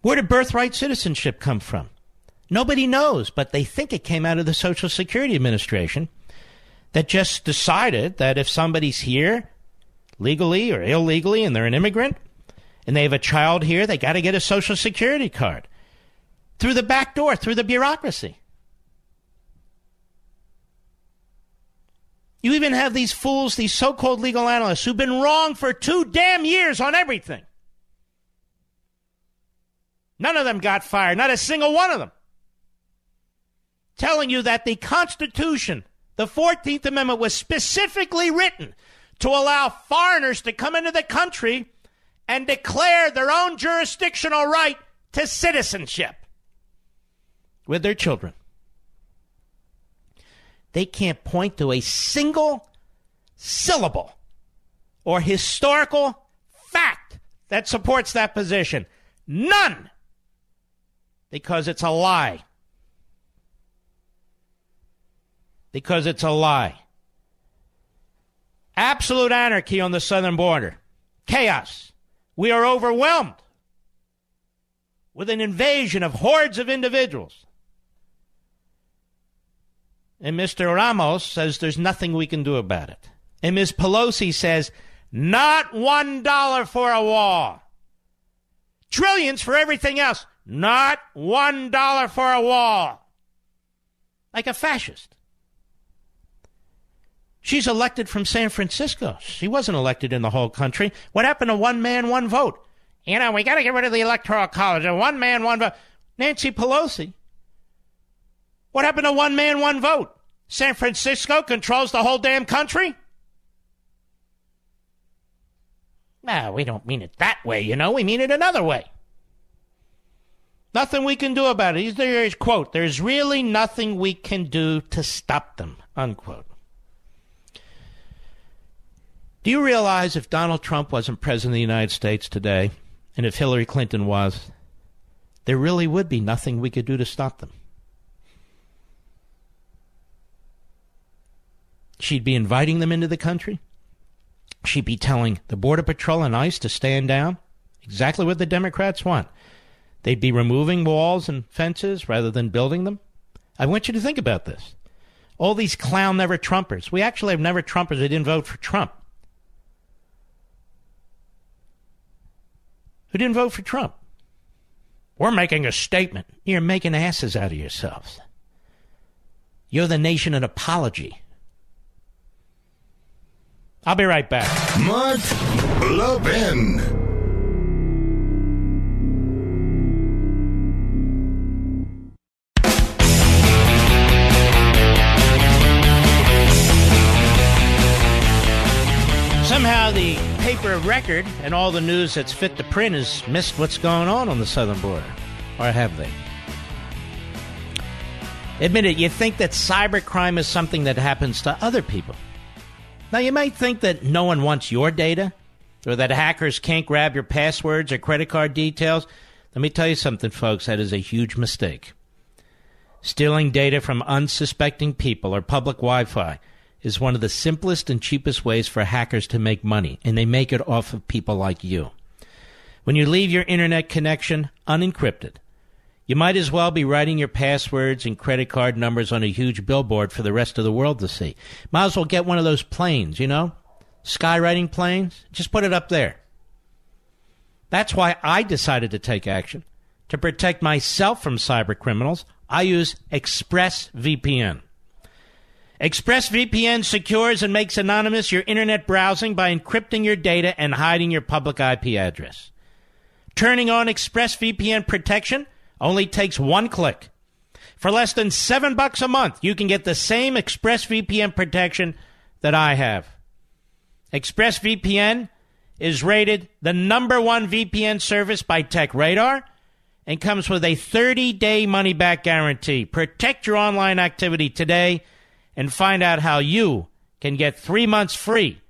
Where did birthright citizenship come from? Nobody knows, but they think it came out of the Social Security Administration that just decided that if somebody's here legally or illegally and they're an immigrant and they have a child here, they got to get a Social Security card through the back door, through the bureaucracy. You even have these fools, these so called legal analysts, who've been wrong for two damn years on everything. None of them got fired, not a single one of them. Telling you that the Constitution, the 14th Amendment, was specifically written to allow foreigners to come into the country and declare their own jurisdictional right to citizenship with their children. They can't point to a single syllable or historical fact that supports that position. None. Because it's a lie. Because it's a lie. Absolute anarchy on the southern border. Chaos. We are overwhelmed with an invasion of hordes of individuals. And Mr. Ramos says there's nothing we can do about it. And Ms. Pelosi says, not one dollar for a wall. Trillions for everything else. Not one dollar for a wall. Like a fascist. She's elected from San Francisco. She wasn't elected in the whole country. What happened to one man, one vote? You know, we got to get rid of the Electoral College. One man, one vote. Nancy Pelosi what happened to one man, one vote? San Francisco controls the whole damn country? No, we don't mean it that way, you know. We mean it another way. Nothing we can do about it. Quote, there's really nothing we can do to stop them, unquote. Do you realize if Donald Trump wasn't president of the United States today, and if Hillary Clinton was, there really would be nothing we could do to stop them? She'd be inviting them into the country. She'd be telling the Border Patrol and ICE to stand down. Exactly what the Democrats want. They'd be removing walls and fences rather than building them. I want you to think about this. All these clown never Trumpers. We actually have never Trumpers who didn't vote for Trump. Who didn't vote for Trump? We're making a statement. You're making asses out of yourselves. You're the nation an apology. I'll be right back. Mark Levin. The paper record and all the news that's fit to print has missed what's going on on the southern border. Or have they? Admit it, you think that cybercrime is something that happens to other people. Now, you might think that no one wants your data or that hackers can't grab your passwords or credit card details. Let me tell you something, folks, that is a huge mistake. Stealing data from unsuspecting people or public Wi Fi is one of the simplest and cheapest ways for hackers to make money, and they make it off of people like you. When you leave your internet connection unencrypted, you might as well be writing your passwords and credit card numbers on a huge billboard for the rest of the world to see. Might as well get one of those planes, you know? Skywriting planes. Just put it up there. That's why I decided to take action. To protect myself from cyber criminals, I use ExpressVPN. ExpressVPN secures and makes anonymous your internet browsing by encrypting your data and hiding your public IP address. Turning on ExpressVPN protection only takes one click. For less than seven bucks a month, you can get the same ExpressVPN protection that I have. ExpressVPN is rated the number one VPN service by TechRadar and comes with a 30 day money back guarantee. Protect your online activity today and find out how you can get three months free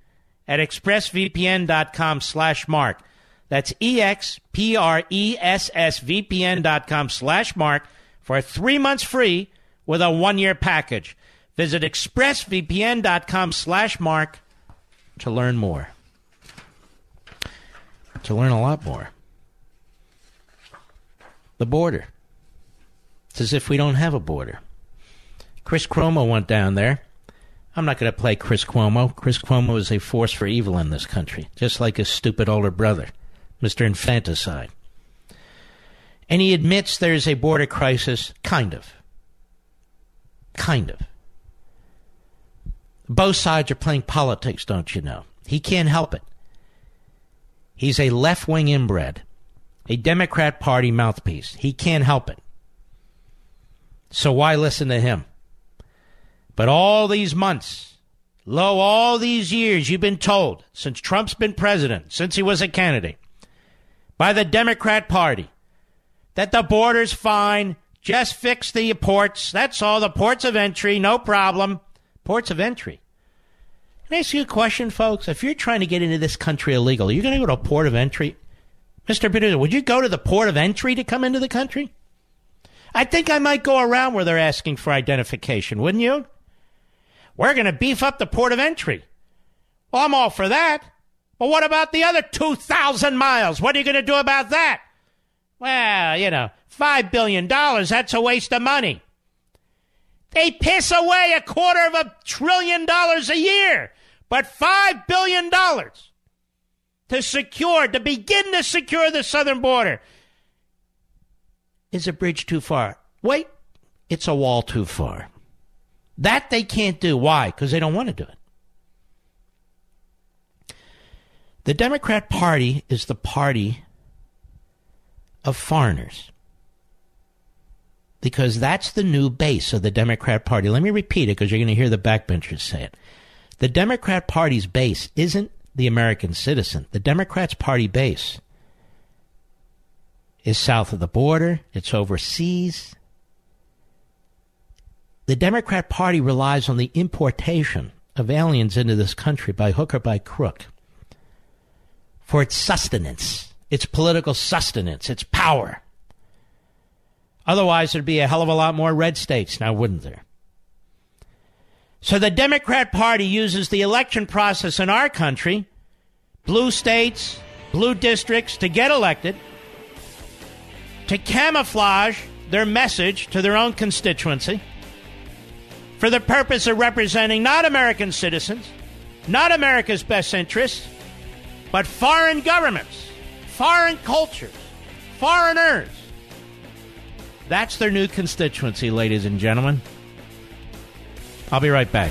at expressvpn.com slash mark. That's E-X-P-R-E-S-S-V-P-N dot com slash mark for three months free with a one-year package. Visit expressvpn.com slash mark to learn more. To learn a lot more. The border. It's as if we don't have a border. Chris Cuomo went down there. I'm not going to play Chris Cuomo. Chris Cuomo is a force for evil in this country, just like his stupid older brother, Mr. Infanticide. And he admits there's a border crisis, kind of. Kind of. Both sides are playing politics, don't you know? He can't help it. He's a left wing inbred, a Democrat Party mouthpiece. He can't help it. So why listen to him? But all these months, lo, all these years, you've been told, since Trump's been president, since he was a candidate, by the Democrat Party, that the border's fine, just fix the ports. That's all, the ports of entry, no problem. Ports of entry. Can I ask you a question, folks? If you're trying to get into this country illegally, you're going to go to a port of entry? Mr. Producer, would you go to the port of entry to come into the country? I think I might go around where they're asking for identification, wouldn't you? We're going to beef up the port of entry. Well, I'm all for that. But what about the other 2,000 miles? What are you going to do about that? Well, you know, $5 billion, that's a waste of money. They piss away a quarter of a trillion dollars a year but $5 billion to secure, to begin to secure the southern border. Is a bridge too far? Wait, it's a wall too far. That they can't do. Why? Because they don't want to do it. The Democrat Party is the party of foreigners because that's the new base of the Democrat Party. Let me repeat it because you're going to hear the backbenchers say it. The Democrat Party's base isn't the American citizen. The Democrats' party base is south of the border, it's overseas. The Democrat Party relies on the importation of aliens into this country by hook or by crook for its sustenance, its political sustenance, its power. Otherwise, there'd be a hell of a lot more red states now, wouldn't there? So the Democrat Party uses the election process in our country, blue states, blue districts, to get elected, to camouflage their message to their own constituency for the purpose of representing not American citizens, not America's best interests, but foreign governments, foreign cultures, foreigners. That's their new constituency, ladies and gentlemen. I'll be right back.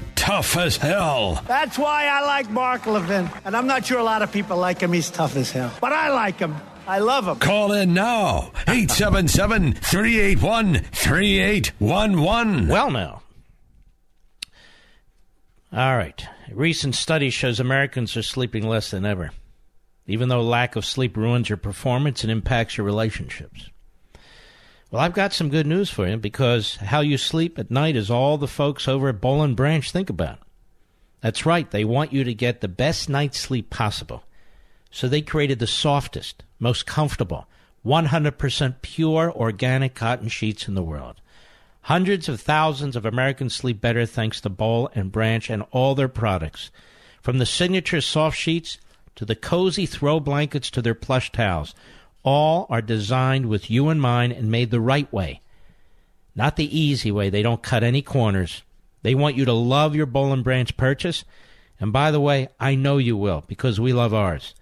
tough as hell. That's why I like Mark Levin. And I'm not sure a lot of people like him. He's tough as hell. But I like him. I love him. Call in now. 877 381 3811. Well, now. All right. A recent study shows Americans are sleeping less than ever, even though lack of sleep ruins your performance and impacts your relationships. Well, I've got some good news for you because how you sleep at night is all the folks over at Boll and Branch think about. That's right, they want you to get the best night's sleep possible. So they created the softest, most comfortable, 100% pure organic cotton sheets in the world. Hundreds of thousands of Americans sleep better thanks to Boll and Branch and all their products. From the signature soft sheets to the cozy throw blankets to their plush towels, all are designed with you in mind and made the right way. not the easy way. They don't cut any corners. They want you to love your Boll and Branch purchase. And by the way, I know you will because we love ours.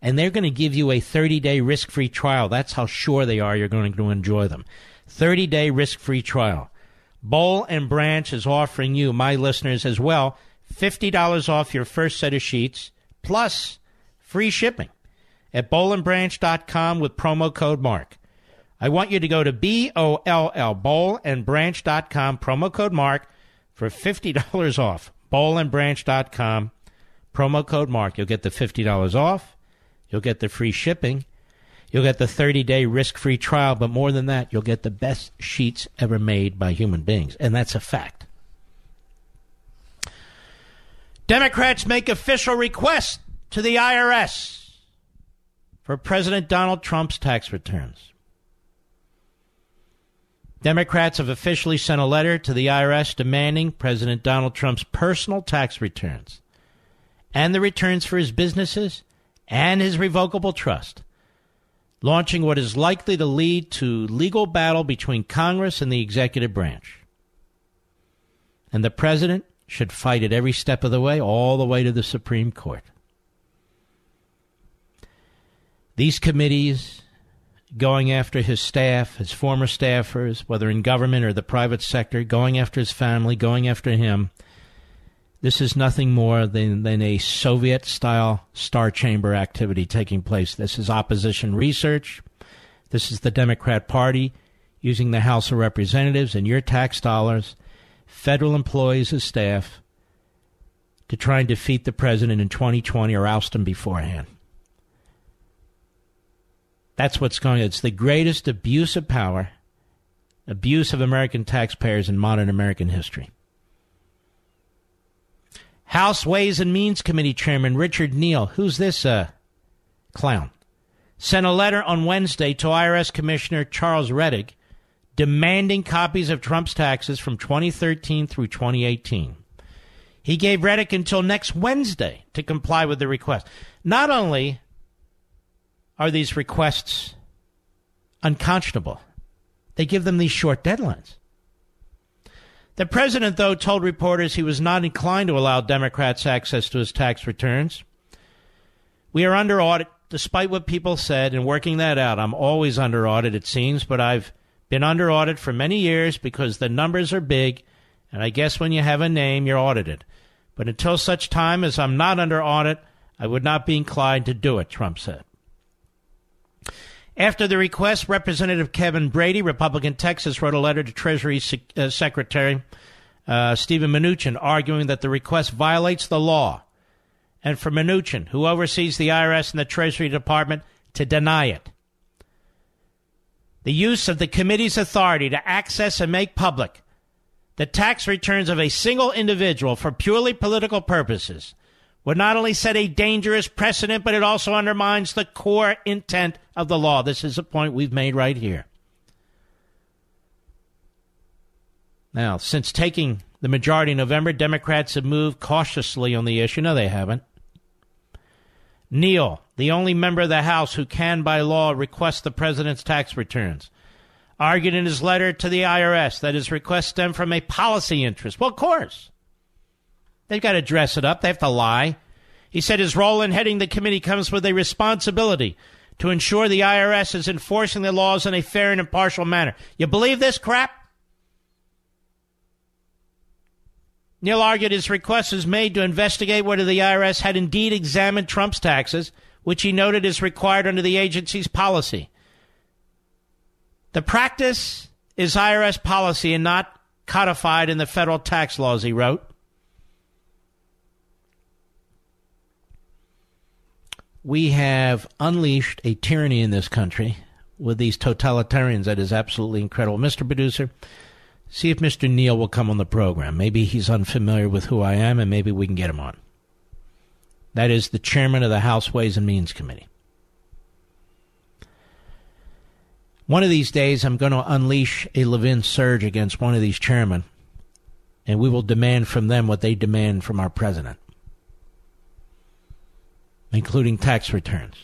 And they're going to give you a 30 day risk free trial. That's how sure they are you're going to enjoy them. 30 day risk free trial. Boll and Branch is offering you, my listeners as well, $50 off your first set of sheets plus free shipping at bollandbranch.com with promo code MARK. I want you to go to B O L L, bollandbranch.com, promo code MARK for $50 off. Bollandbranch.com, promo code MARK. You'll get the $50 off. You'll get the free shipping. You'll get the 30 day risk free trial. But more than that, you'll get the best sheets ever made by human beings. And that's a fact. Democrats make official request to the IRS for President Donald Trump's tax returns. Democrats have officially sent a letter to the IRS demanding President Donald Trump's personal tax returns and the returns for his businesses and his revocable trust, launching what is likely to lead to legal battle between Congress and the executive branch. And the president should fight it every step of the way, all the way to the Supreme Court. These committees going after his staff, his former staffers, whether in government or the private sector, going after his family, going after him. This is nothing more than, than a Soviet style star chamber activity taking place. This is opposition research. This is the Democrat Party using the House of Representatives and your tax dollars, federal employees as staff, to try and defeat the president in 2020 or oust him beforehand. That's what's going on. It's the greatest abuse of power, abuse of American taxpayers in modern American history. House Ways and Means Committee Chairman Richard Neal, who's this uh, clown, sent a letter on Wednesday to IRS Commissioner Charles Rettig demanding copies of Trump's taxes from 2013 through 2018. He gave Rettig until next Wednesday to comply with the request. Not only are these requests unconscionable? They give them these short deadlines. The president, though, told reporters he was not inclined to allow Democrats access to his tax returns. We are under audit, despite what people said, and working that out. I'm always under audit, it seems, but I've been under audit for many years because the numbers are big, and I guess when you have a name, you're audited. But until such time as I'm not under audit, I would not be inclined to do it, Trump said. After the request, Representative Kevin Brady, Republican Texas, wrote a letter to Treasury uh, Secretary uh, Stephen Mnuchin arguing that the request violates the law, and for Mnuchin, who oversees the IRS and the Treasury Department, to deny it. The use of the committee's authority to access and make public the tax returns of a single individual for purely political purposes would not only set a dangerous precedent, but it also undermines the core intent of the law. This is a point we've made right here. Now, since taking the majority in November, Democrats have moved cautiously on the issue. No, they haven't. Neal, the only member of the House who can, by law, request the president's tax returns, argued in his letter to the IRS that his request stemmed from a policy interest. Well, of course. They've got to dress it up. They have to lie. He said his role in heading the committee comes with a responsibility to ensure the IRS is enforcing the laws in a fair and impartial manner. You believe this crap? Neal argued his request was made to investigate whether the IRS had indeed examined Trump's taxes, which he noted is required under the agency's policy. The practice is IRS policy and not codified in the federal tax laws, he wrote. We have unleashed a tyranny in this country with these totalitarians that is absolutely incredible. Mr. Producer, see if Mr. Neal will come on the program. Maybe he's unfamiliar with who I am, and maybe we can get him on. That is the chairman of the House Ways and Means Committee. One of these days, I'm going to unleash a Levin surge against one of these chairmen, and we will demand from them what they demand from our president including tax returns.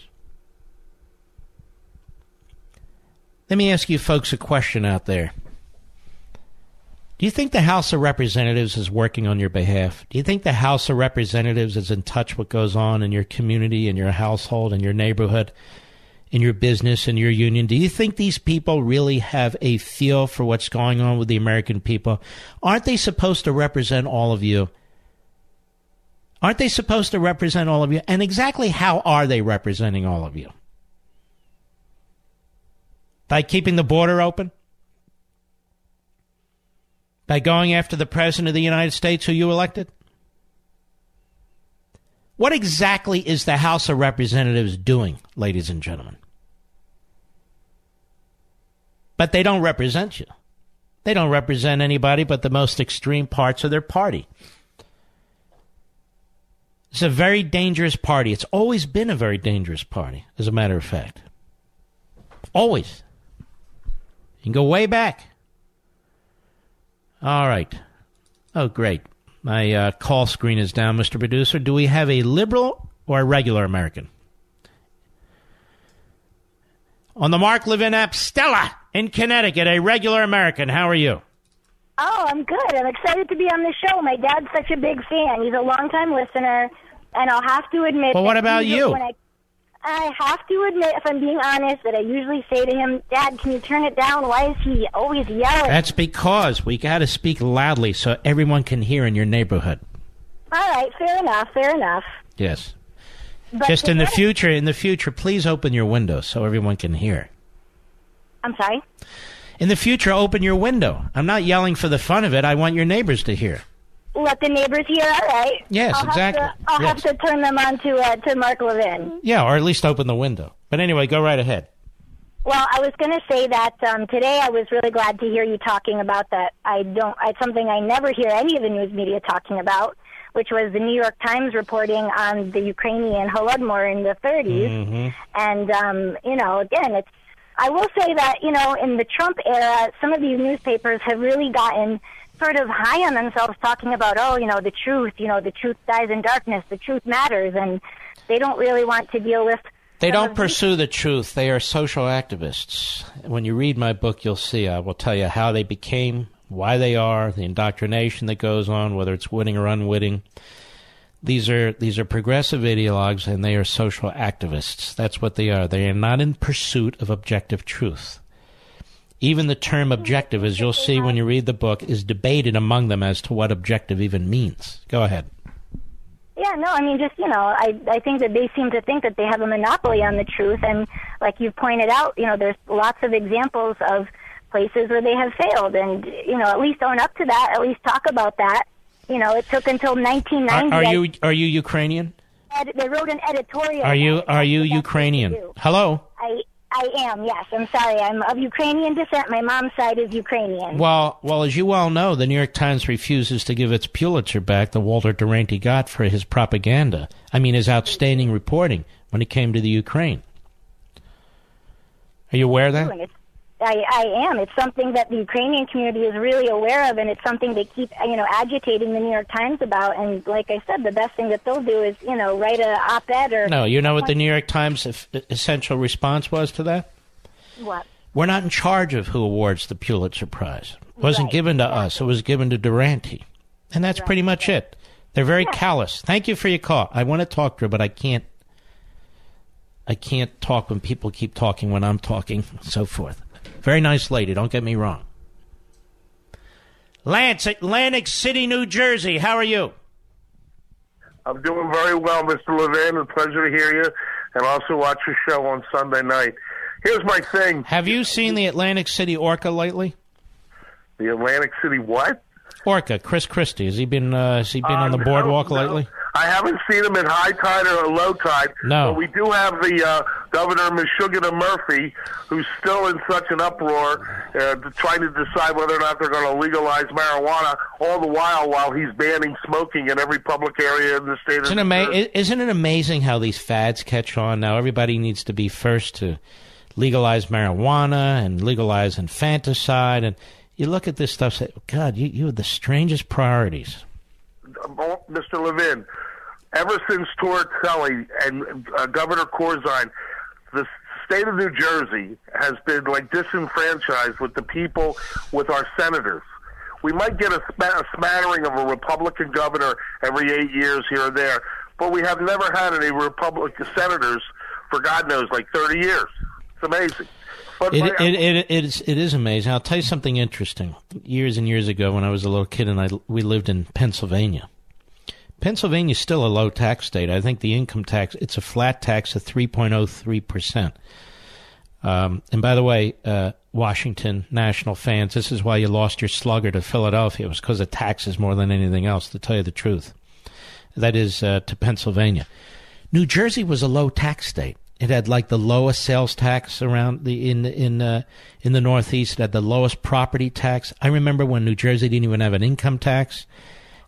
Let me ask you folks a question out there. Do you think the House of Representatives is working on your behalf? Do you think the House of Representatives is in touch what goes on in your community, in your household, in your neighborhood, in your business, in your union? Do you think these people really have a feel for what's going on with the American people? Aren't they supposed to represent all of you? Aren't they supposed to represent all of you? And exactly how are they representing all of you? By keeping the border open? By going after the President of the United States who you elected? What exactly is the House of Representatives doing, ladies and gentlemen? But they don't represent you. They don't represent anybody but the most extreme parts of their party. It's a very dangerous party. It's always been a very dangerous party, as a matter of fact. Always. You can go way back. All right. Oh, great. My uh, call screen is down, Mr. Producer. Do we have a liberal or a regular American? On the Mark Levin app, Stella in Connecticut, a regular American. How are you? Oh, I'm good. I'm excited to be on the show. My dad's such a big fan. He's a longtime listener, and I'll have to admit. Well, what about you? When I, I have to admit, if I'm being honest, that I usually say to him, "Dad, can you turn it down? Why is he always yelling?" That's because we got to speak loudly so everyone can hear in your neighborhood. All right, fair enough. Fair enough. Yes. But Just in the future, in the future, please open your window so everyone can hear. I'm sorry. In the future, open your window. I'm not yelling for the fun of it. I want your neighbors to hear. Let the neighbors hear. All right. Yes, I'll exactly. Have to, I'll Yes. have to turn them on to uh, to Mark Levin. Yeah, or at least open the window. But anyway, go right ahead. Well, I was going to say that um, today I was really glad to hear you talking about that. I don't. It's something I never hear any of the news media talking about, which was the New York Times reporting on the Ukrainian Holodomor in the 30s. And um, you know, again, it's. I will say that you know, in the Trump era, some of these newspapers have really gotten sort of high on themselves, talking about, oh, you know, the truth. You know, the truth dies in darkness. The truth matters, and they don't really want to deal with. They don't pursue the truth. They are social activists. When you read my book, you'll see. I will tell you how they became, why they are, the indoctrination that goes on, whether it's witting or unwitting. These are these are progressive ideologues, and they are social activists. That's what they are. They are not in pursuit of objective truth. Even the term objective, as you'll see when you read the book, is debated among them as to what objective even means. Go ahead. Yeah, no, I mean, just you know, I I think that they seem to think that they have a monopoly on the truth, and like you pointed out, you know, there's lots of examples of places where they have failed, and you know, at least own up to that, at least talk about that. You know, it took until 1990. are I- you are you Ukrainian? ed- they wrote an editorial. Are you are you that's what they Ukrainian? Hello. I I am. Yes, I'm sorry. I'm of Ukrainian descent. My mom's side is Ukrainian. Well, well, as you well know, the New York Times refuses to give its Pulitzer back that Walter Duranty got for his propaganda. I mean, his outstanding reporting when it came to the Ukraine. Are you aware of that? I, I am. It's something that the Ukrainian community is really aware of, and it's something they keep, you know, agitating the New York Times about. And like I said, the best thing that they'll do is, you know, write a op-ed or No, you know what the New York Times essential response was to that? what? We're not in charge of who awards the Pulitzer Prize. It wasn't Right, given to us. It was given to Duranty. And that's pretty much it. They're very callous. Thank you for your call. I want to talk to her, but I can't. I can't talk when people keep talking when I'm talking, and so forth. Very nice lady. Don't get me wrong. Lance, Atlantic City, New Jersey. How are you? I'm doing very well, Mr. Levin. A pleasure to hear you, and also watch your show on Sunday night. Here's my thing: Have you seen the Atlantic City Orca lately? the Atlantic City what? Orca, Chris Christie. Has he been? Uh, has he been on the Um, boardwalk no, lately? I haven't seen him at high tide or low tide. No. But we do have the uh, Governor Meshuggah Murphy, who's still in such an uproar, uh, trying to decide whether or not they're going to legalize marijuana. All the while, while he's banning smoking in every public area in the state Isn't, of it ama- isn't it amazing how these fads catch on now? Everybody needs to be first to legalize marijuana and legalize infanticide. And you look at this stuff, say, God, you, you have the strangest priorities. Mr. Levin, ever since Torricelli and uh, Governor Corzine, the state of New Jersey has been like disenfranchised with the people, with our senators. We might get a, sm- a smattering of a Republican governor every eight years here or there, but we have never had any Republican senators for God knows like 30 years. It's amazing. But It, my- it, it, it, is, it is amazing. I'll tell you something interesting. Years and years ago, when I was a little kid and I, we lived in Pennsylvania, Pennsylvania is still a low tax state. I think the income tax, it's a flat tax of 3.03%. Um, and by the way, uh, Washington National fans, this is why you lost your slugger to Philadelphia. It was because of taxes more than anything else, to tell you the truth. That is uh, to Pennsylvania. New Jersey was a low tax state. It had like the lowest sales tax around the in in uh, in the Northeast. It had the lowest property tax. I remember when New Jersey didn't even have an income tax.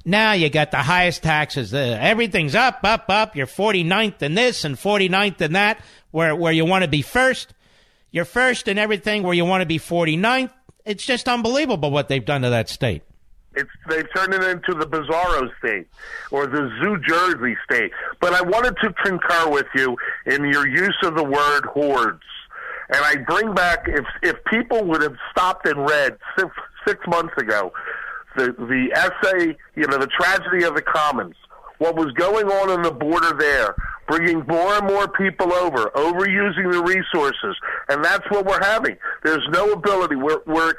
Now you got the highest taxes. Uh, everything's up, up, up. You're 49th in this and 49th in that, where where you want to be first. You're first in everything where you want to be 49th. It's just unbelievable what they've done to that state. It's they've turned it into the Bizarro state or the Zoo Jersey state. But I wanted to concur with you in your use of the word hordes. And I bring back if if people would have stopped and read six, six months ago the the essay, you know, the tragedy of the commons, what was going on on the border there, bringing more and more people over, overusing the resources, and that's what we're having. There's no ability. We're we're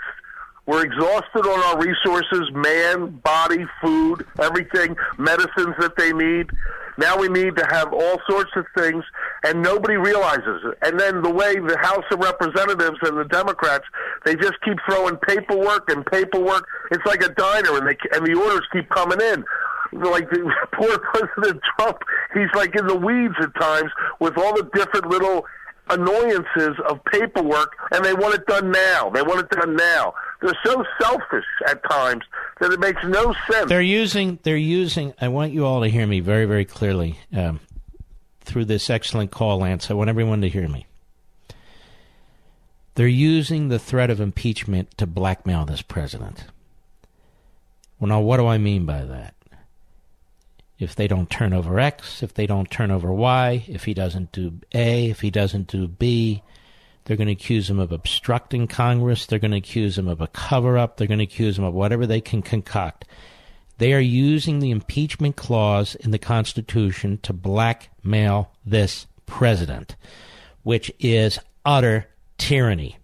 we're exhausted on our resources, man, body, food, everything, medicines that they need. Now we need to have all sorts of things, and nobody realizes it. And then the way the House of Representatives and the Democrats, they just keep throwing paperwork and paperwork. It's like a diner, and they and the orders keep coming in. Like the, poor President Trump, he's like in the weeds at times with all the different little annoyances of paperwork, and they want it done now. They want it done now. They're so selfish at times that it makes no sense. They're using. They're using. I want you all to hear me very, very clearly um, through this excellent call, Lance. I want everyone to hear me. They're using the threat of impeachment to blackmail this president. Well, now, what do I mean by that? If they don't turn over X, if they don't turn over Y, if he doesn't do A, if he doesn't do B, they're going to accuse him of obstructing Congress. They're going to accuse him of a cover up. They're going to accuse him of whatever they can concoct. They are using the impeachment clause in the Constitution to blackmail this president, which is utter tyranny.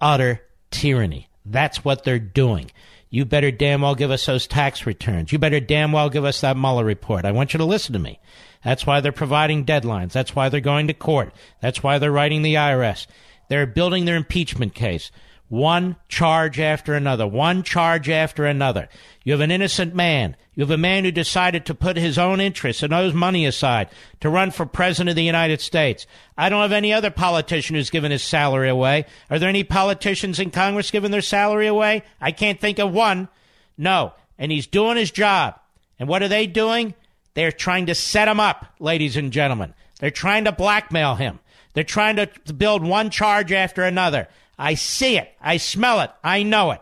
Utter tyranny. That's what they're doing. You better damn well give us those tax returns. You better damn well give us that Mueller report. I want you to listen to me. That's why they're providing deadlines. That's why they're going to court. That's why they're writing the IRS. They're building their impeachment case. One charge after another. One charge after another. You have an innocent man. You have a man who decided to put his own interests and his money aside to run for president of the United States. I don't have any other politician who's given his salary away. Are there any politicians in Congress giving their salary away? I can't think of one. No. And he's doing his job. And what are they doing? They're trying to set him up, ladies and gentlemen. They're trying to blackmail him. They're trying to build one charge after another. I see it. I smell it. I know it.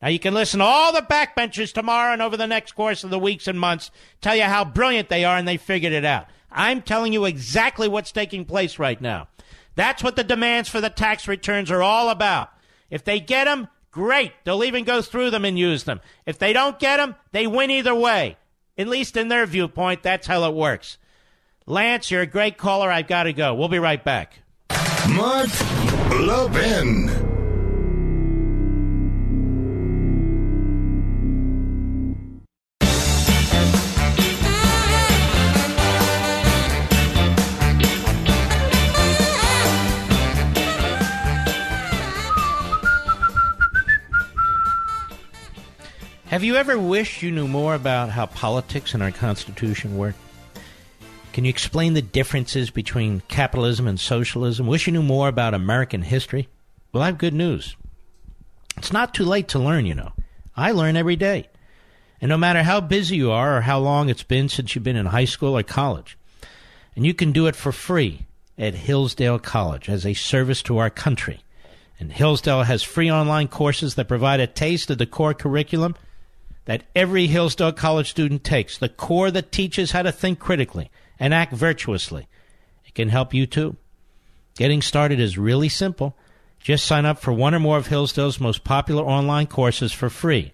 Now you can listen to all the backbenchers tomorrow and over the next course of the weeks and months tell you how brilliant they are and they figured it out. I'm telling you exactly what's taking place right now. That's what the demands for the tax returns are all about. If they get them, great. They'll even go through them and use them. If they don't get them, they win either way. At least in their viewpoint, that's how it works. Lance, you're a great caller. I've got to go. We'll be right back. Mark Levin. Have you ever wished you knew more about how politics and our Constitution work? Can you explain the differences between capitalism and socialism? Wish you knew more about American history? Well, I have good news. It's not too late to learn, you know. I learn every day. And no matter how busy you are or how long it's been since you've been in high school or college, and you can do it for free at Hillsdale College as a service to our country. And Hillsdale has free online courses that provide a taste of the core curriculum that every Hillsdale College student takes, the core that teaches how to think critically and act virtuously. It can help you too. Getting started is really simple. Just sign up for one or more of Hillsdale's most popular online courses for free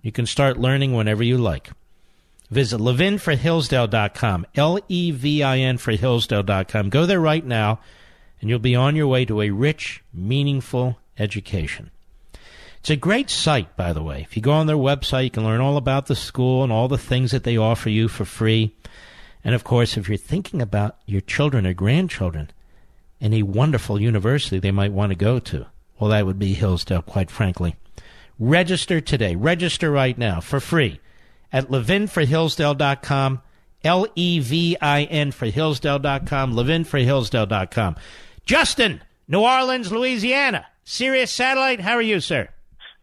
You can start learning whenever you like. Visit levinforhillsdale.com, L E V I N for Hillsdale.com. Go there right now, and you'll be on your way to a rich, meaningful education. It's a great site, by the way. If you go on their website, you can learn all about the school and all the things that they offer you for free. And of course, if you're thinking about your children or grandchildren, any wonderful university they might want to go to, well, that would be Hillsdale, quite frankly. Register today. Register right now for free at levinforhillsdale.com, L E V I N for Hillsdale.com, levinforhillsdale.com. Justin, New Orleans, Louisiana. Sirius Satellite, how are you, sir?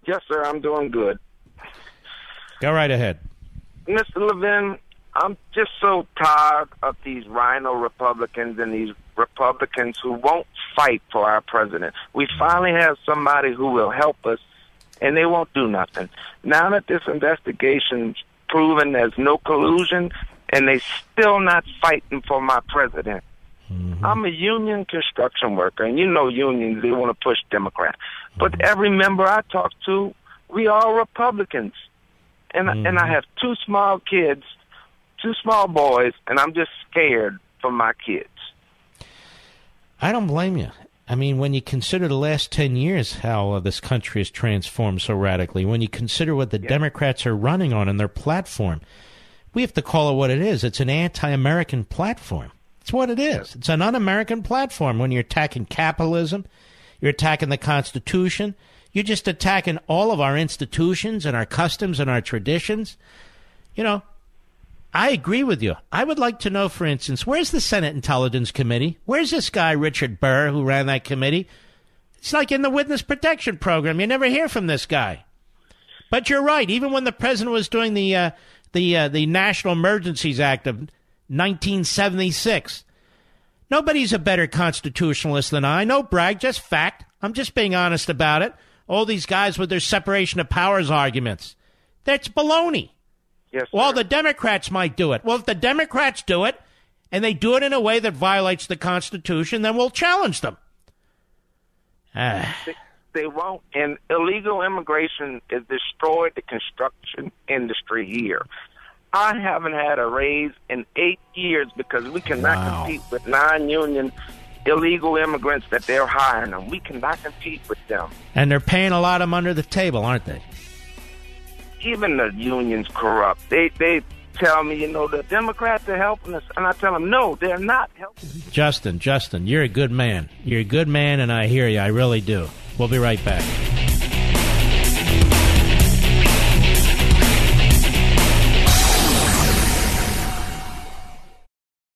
Yes, sir, I'm doing good. Go right ahead. Mr. Levin, I'm just so tired of these rhino Republicans and these Republicans who won't fight for our president. We finally have somebody who will help us, and they won't do nothing. Now that this investigation's proven there's no collusion, and they still not fighting for my president. Mm-hmm. I'm a union construction worker, and you know unions, they want to push Democrats. But mm-hmm. every member I talk to, we are Republicans. And, mm-hmm. and I have two small kids, two small boys, and I'm just scared for my kids. I don't blame you. I mean, when you consider the last 10 years how uh, this country has transformed so radically, when you consider what the yeah. Democrats are running on in their platform, we have to call it what it is. It's an anti American platform. It's what it is. It's an un American platform when you're attacking capitalism, you're attacking the Constitution, you're just attacking all of our institutions and our customs and our traditions. You know, I agree with you. I would like to know, for instance, where's the Senate Intelligence Committee? Where's this guy, Richard Burr, who ran that committee? It's like in the Witness Protection Program. You never hear from this guy. But you're right. Even when the president was doing the uh, the uh, the National Emergencies Act of 1976, nobody's a better constitutionalist than I. No brag, just fact. I'm just being honest about it. All these guys with their separation of powers arguments. That's baloney. Yes. Sir. Well, the Democrats might do it. Well, if the Democrats do it and they do it in a way that violates the Constitution, then we'll challenge them. Ah. They, they won't. And illegal immigration has destroyed the construction industry here. I haven't had a raise in eight years because we cannot wow. compete with non-union illegal immigrants that they're hiring them. We cannot compete with them. And they're paying a lot of them under the table, aren't they? even the unions corrupt. They they tell me, you know, the Democrats are helping us, and I tell them, no, they're not helping. Justin, Justin, you're a good man. You're a good man, and I hear you. I really do. We'll be right back.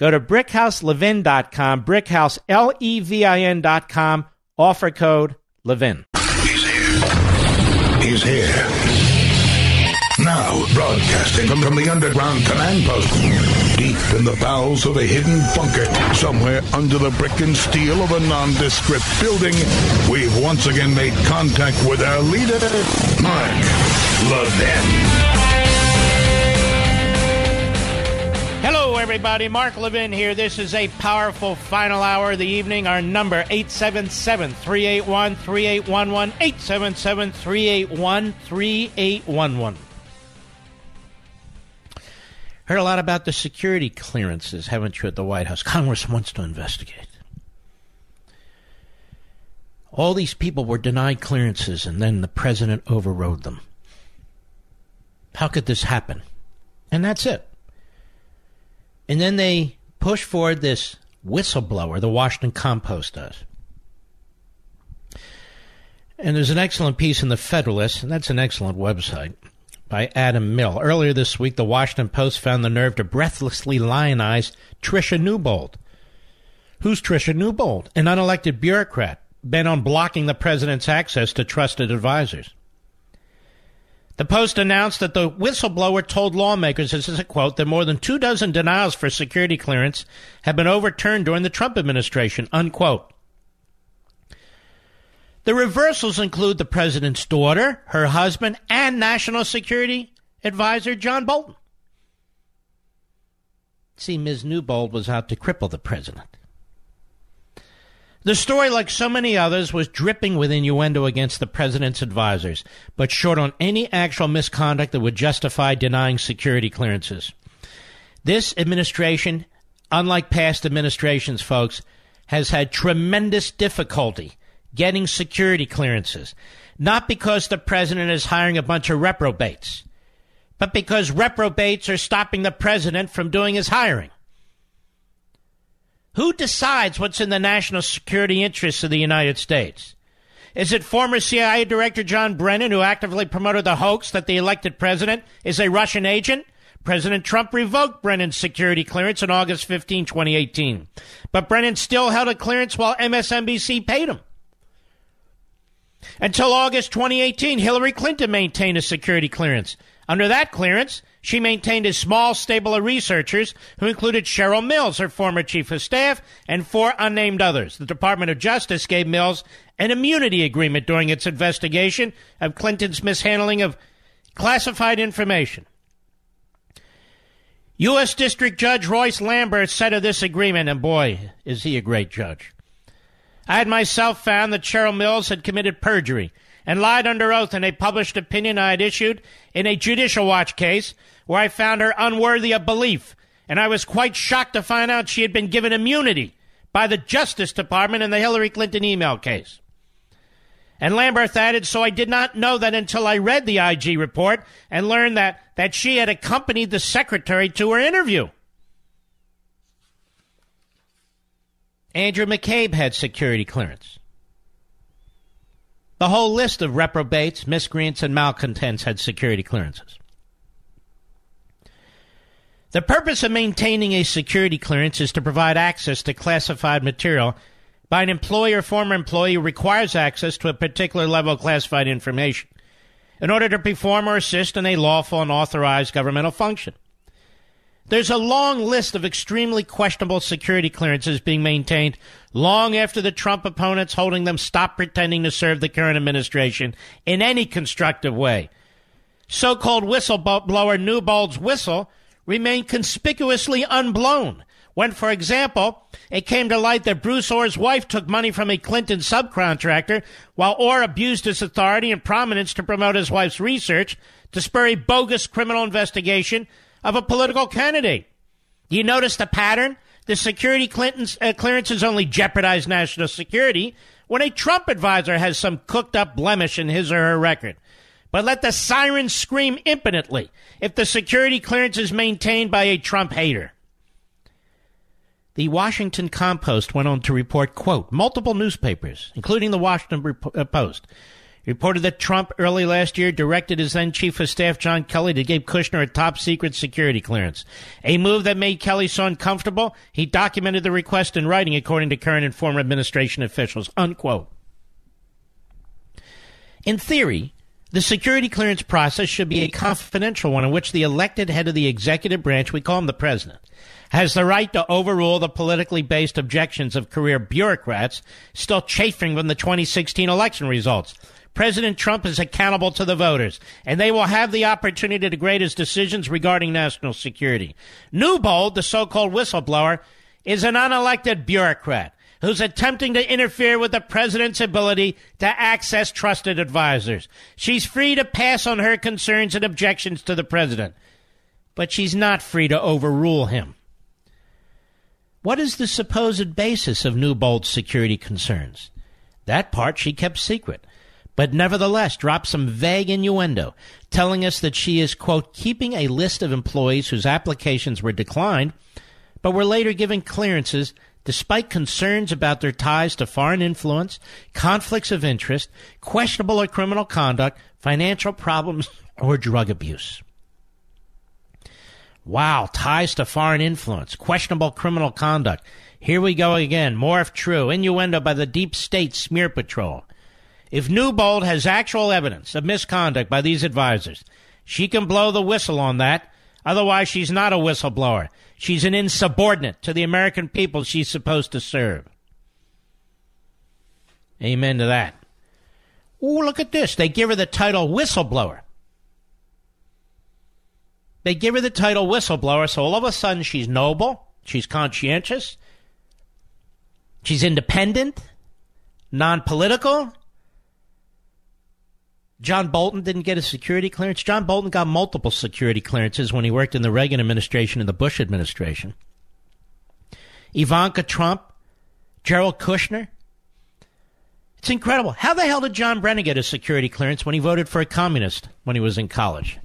Go to brickhouselevin.com, brickhouse, L-E-V-I-N.com, offer code LEVIN. He's here. He's here now, broadcasting from, from the underground command post, deep in the bowels of a hidden bunker, somewhere under the brick and steel of a nondescript building, we've once again made contact with our leader, Mark Levin. Everybody. Mark Levin here. This is a powerful final hour of the evening. Our number, 877-381-3811, 877-381-3811. Heard a lot about the security clearances, haven't you, at the White House? Congress wants to investigate. All these people were denied clearances, and then the president overrode them. How could this happen? And that's it. And then they push forward this whistleblower, the Washington Compost does. And there's an excellent piece in the Federalist, and that's an excellent website, by Adam Mill. Earlier this week, the Washington Post found the nerve to breathlessly lionize Tricia Newbold. Who's Tricia Newbold? An unelected bureaucrat bent on blocking the president's access to trusted advisors. The Post announced that the whistleblower told lawmakers, this is a quote, that more than two dozen denials for security clearance have been overturned during the Trump administration, unquote. The reversals include the president's daughter, her husband, and National Security Advisor John Bolton. See, Ms. Newbold was out to cripple the president. The story, like so many others, was dripping with innuendo against the president's advisors, but short on any actual misconduct that would justify denying security clearances. This administration, unlike past administrations, folks, has had tremendous difficulty getting security clearances. Not because the president is hiring a bunch of reprobates, but because reprobates are stopping the president from doing his hiring. Who decides what's in the national security interests of the United States? Is it former CIA Director John Brennan who actively promoted the hoax that the elected president is a Russian agent? President Trump revoked Brennan's security clearance on August 15, 2018. But Brennan still held a clearance while MSNBC paid him. Until August 2018, Hillary Clinton maintained a security clearance. Under that clearance, she maintained a small stable of researchers who included Cheryl Mills, her former chief of staff, and four unnamed others. The Department of Justice gave Mills an immunity agreement during its investigation of Clinton's mishandling of classified information. U.S. District Judge Royce Lamberth said of this agreement, and boy, is he a great judge. I had myself found that Cheryl Mills had committed perjury and lied under oath in a published opinion I had issued in a Judicial Watch case where I found her unworthy of belief, and I was quite shocked to find out she had been given immunity by the Justice Department in the Hillary Clinton email case. And Lamberth added, so I did not know that until I read the IG report and learned that, that she had accompanied the secretary to her interview. Andrew McCabe had security clearance. The whole list of reprobates, miscreants, and malcontents had security clearances. The purpose of maintaining a security clearance is to provide access to classified material by an employee or former employee who requires access to a particular level of classified information in order to perform or assist in a lawful and authorized governmental function. There's a long list of extremely questionable security clearances being maintained long after the Trump opponents holding them stopped pretending to serve the current administration in any constructive way. So called whistleblower Newbold's whistle remained conspicuously unblown when, for example, it came to light that Bruce Ohr's wife took money from a Clinton subcontractor while Ohr abused his authority and prominence to promote his wife's research to spur a bogus criminal investigation of a political candidate. You notice the pattern? The security Clinton's, uh, clearances only jeopardize national security when a Trump advisor has some cooked up blemish in his or her record. But let the sirens scream impotently if the security clearance is maintained by a Trump hater. The Washington Compost went on to report, quote, multiple newspapers, including the Washington uh, Post, reported that Trump early last year directed his then chief of staff John Kelly to give Kushner a top secret security clearance, a move that made Kelly so uncomfortable he documented the request in writing, according to current and former administration officials. Unquote. In theory, the security clearance process should be a confidential one in which the elected head of the executive branch, we call him the president, has the right to overrule the politically based objections of career bureaucrats still chafing from the 2016 election results. President Trump is accountable to the voters, and they will have the opportunity to grade his decisions regarding national security. Newbold, the so-called whistleblower, is an unelected bureaucrat who's attempting to interfere with the president's ability to access trusted advisors. She's free to pass on her concerns and objections to the president, but she's not free to overrule him. What is the supposed basis of Newbold's security concerns? That part she kept secret but nevertheless dropped some vague innuendo, telling us that she is, quote, keeping a list of employees whose applications were declined but were later given clearances despite concerns about their ties to foreign influence, conflicts of interest, questionable or criminal conduct, financial problems, or drug abuse. Wow, ties to foreign influence, questionable criminal conduct. Here we go again. More if true. Innuendo by the deep state smear patrol. If Newbold has actual evidence of misconduct by these advisors, she can blow the whistle on that. Otherwise, she's not a whistleblower. She's an insubordinate to the American people she's supposed to serve. Amen to that. Oh, look at this. They give her the title whistleblower. They give her the title whistleblower, so all of a sudden she's noble, she's conscientious, she's independent, non political. John Bolton didn't get a security clearance. John Bolton got multiple security clearances when he worked in the Reagan administration and the Bush administration. Ivanka Trump, Jared Kushner. It's incredible. How the hell did John Brennan get a security clearance when he voted for a communist when he was in college?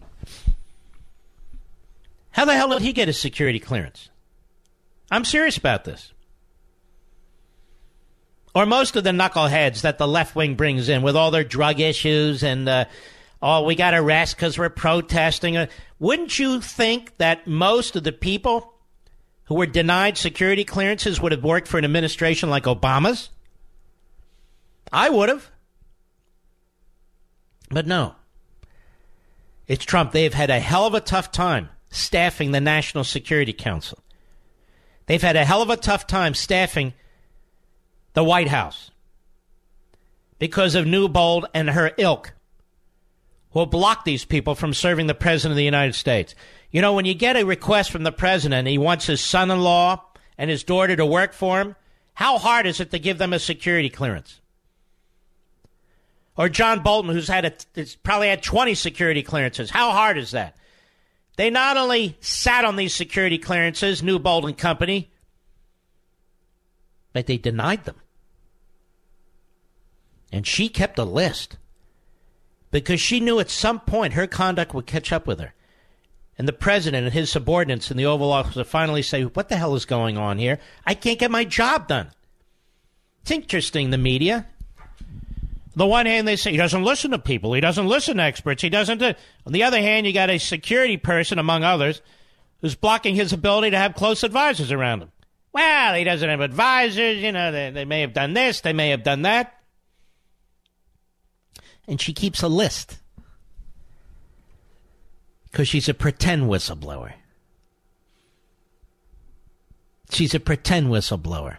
How the hell did he get a security clearance? I'm serious about this. Or most of the knuckleheads that the left wing brings in with all their drug issues and, uh, oh, we got arrested because we're protesting. Wouldn't you think that most of the people who were denied security clearances would have worked for an administration like Obama's? I would have. But no. It's Trump. They've had a hell of a tough time staffing the National Security Council. They've had a hell of a tough time staffing the White House because of Newbold and her ilk will block these people from serving the President of the United States. You know, when you get a request from the President, he wants his son in law and his daughter to work for him, how hard is it to give them a security clearance? Or John Bolton, who's had a, probably had 20 security clearances. How hard is that? They not only sat on these security clearances, Newbold and Company, but they denied them. And she kept a list because she knew at some point her conduct would catch up with her. And the president and his subordinates in the Oval Office would finally say, What the hell is going on here? I can't get my job done. It's interesting, the media On the one hand, they say he doesn't listen to people. He doesn't listen to experts. He doesn't. Do, on the other hand, you got a security person, among others, who's blocking his ability to have close advisors around him. Well, he doesn't have advisors. You know, they, they may have done this. They may have done that. And she keeps a list because she's a pretend whistleblower. She's a pretend whistleblower.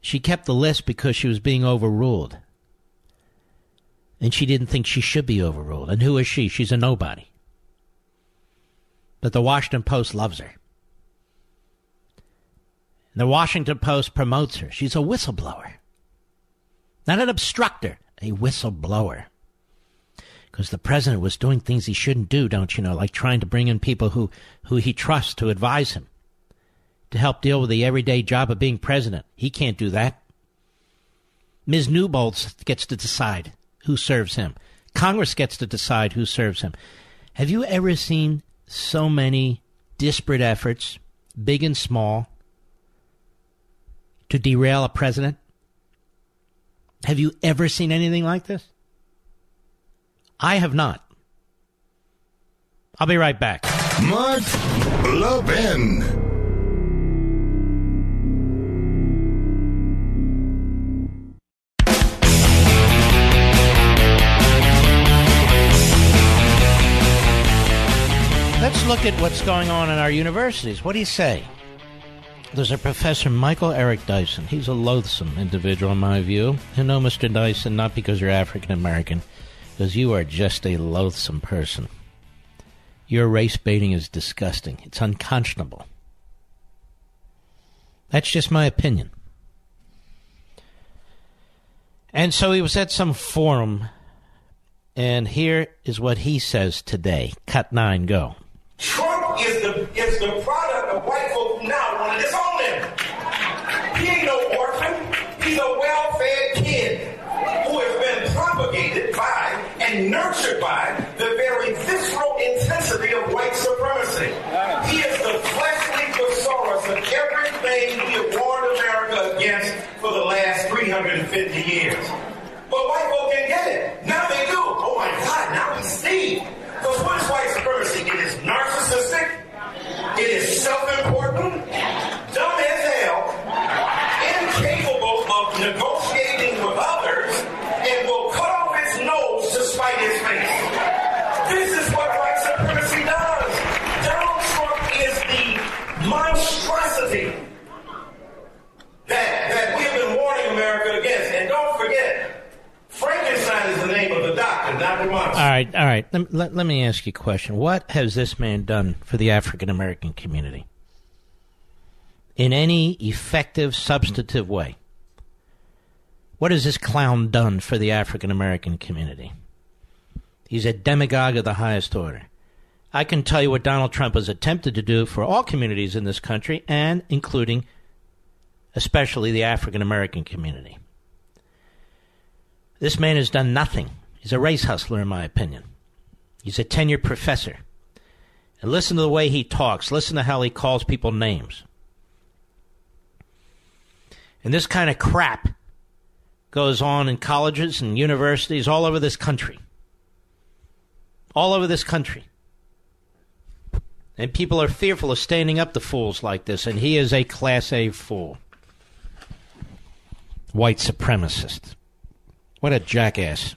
She kept the list because she was being overruled and she didn't think she should be overruled. And who is she? She's a nobody. But the Washington Post loves her. The Washington Post promotes her. She's a whistleblower. Not an obstructor, a whistleblower. Because the president was doing things he shouldn't do, don't you know, like trying to bring in people who, who he trusts to advise him, to help deal with the everyday job of being president. He can't do that. Ms. Newbold gets to decide who serves him. Congress gets to decide who serves him. Have you ever seen so many disparate efforts, big and small, to derail a president? Have you ever seen anything like this? I have not. I'll be right back. Mark Levin. Let's look at what's going on in our universities. What do you say? There's a professor, Michael Eric Dyson. He's a loathsome individual, in my view. You know, Mr. Dyson, not because you're African American, because you are just a loathsome person. Your race baiting is disgusting. It's unconscionable. That's just my opinion. And so he was at some forum, and here is what he says today. Cut nine, go. 50 years. But white folk can't get it. Now they do. Oh my God, now we see. Because what is white supremacy? It is narcissistic. It is self-important. Dumb as hell. Incapable of negotiating with others. And will cut off its nose to spite its face. This is what white supremacy does. Donald Trump is the monstrosity that, that we've been warning America against. Frankenstein is the name of the doctor, not the monster. All right, all right. Let, let, let me ask you a question. What has this man done for the African American community? In any effective, substantive way? What has this clown done for the African American community? He's a demagogue of the highest order. I can tell you what Donald Trump has attempted to do for all communities in this country, and including especially the African American community. This man has done nothing. He's a race hustler, in my opinion. He's a tenured professor. And listen to the way he talks. Listen to how he calls people names. And this kind of crap goes on in colleges and universities all over this country. All over this country. And people are fearful of standing up to fools like this, and he is a Class A fool. White supremacist. What a jackass.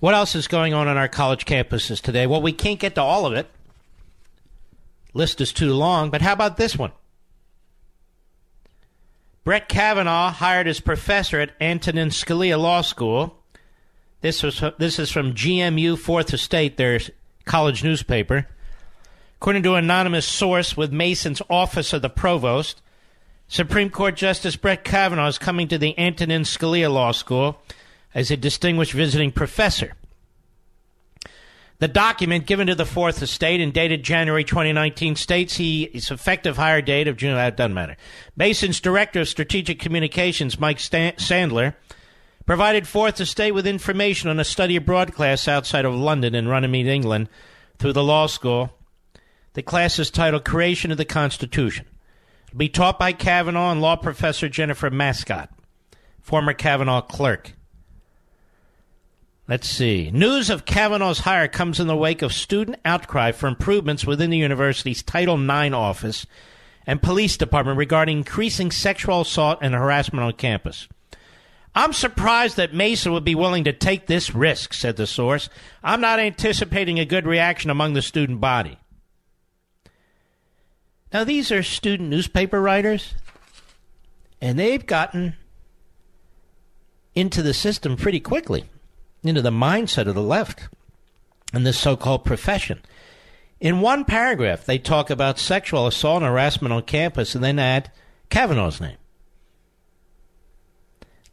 What else is going on on our college campuses today? Well, we can't get to all of it. List is too long, but how about this one? Brett Kavanaugh hired as professor at Antonin Scalia Law School. This was this is from GMU Fourth Estate, their college newspaper. According to an anonymous source with Mason's office of the provost, Supreme Court Justice Brett Kavanaugh is coming to the Antonin Scalia Law School as a distinguished visiting professor. The document given to the Fourth Estate and dated January 2019 states he his effective hire date of June. That doesn't matter. Mason's director of strategic communications, Mike Sandler, provided Fourth Estate with information on a study abroad class outside of London in Runnymede, England, through the law school. The class is titled "Creation of the Constitution." Be taught by Kavanaugh and law professor Jennifer Mascott, former Kavanaugh clerk. Let's see. News of Kavanaugh's hire comes in the wake of student outcry for improvements within the university's Title IX office and police department regarding increasing sexual assault and harassment on campus. I'm surprised that Mason would be willing to take this risk, said the source. I'm not anticipating a good reaction among the student body. Now, these are student newspaper writers, and they've gotten into the system pretty quickly into the mindset of the left and this so called profession. In one paragraph, they talk about sexual assault and harassment on campus and then add Kavanaugh's name.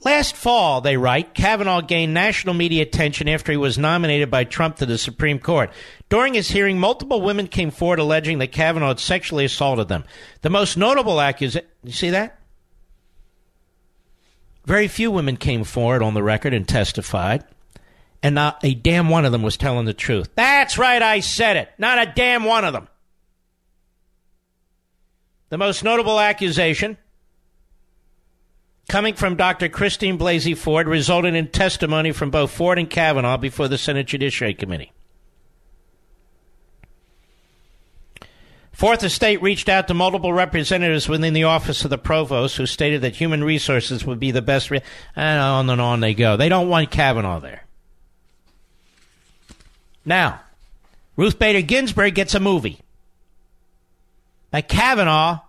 Last fall, they write, Kavanaugh gained national media attention after he was nominated by Trump to the Supreme Court. During his hearing, multiple women came forward alleging that Kavanaugh had sexually assaulted them. The most notable accusation, you see that? Very few women came forward on the record and testified and not a damn one of them was telling the truth. That's right, I said it. Not a damn one of them. The most notable accusation coming from Dr. Christine Blasey Ford resulted in testimony from both Ford and Kavanaugh before the Senate Judiciary Committee. Fourth Estate reached out to multiple representatives within the office of the provost who stated that human resources would be the best. Re- and on and on they go. They don't want Kavanaugh there. Now, Ruth Bader Ginsburg gets a movie. Now, Kavanaugh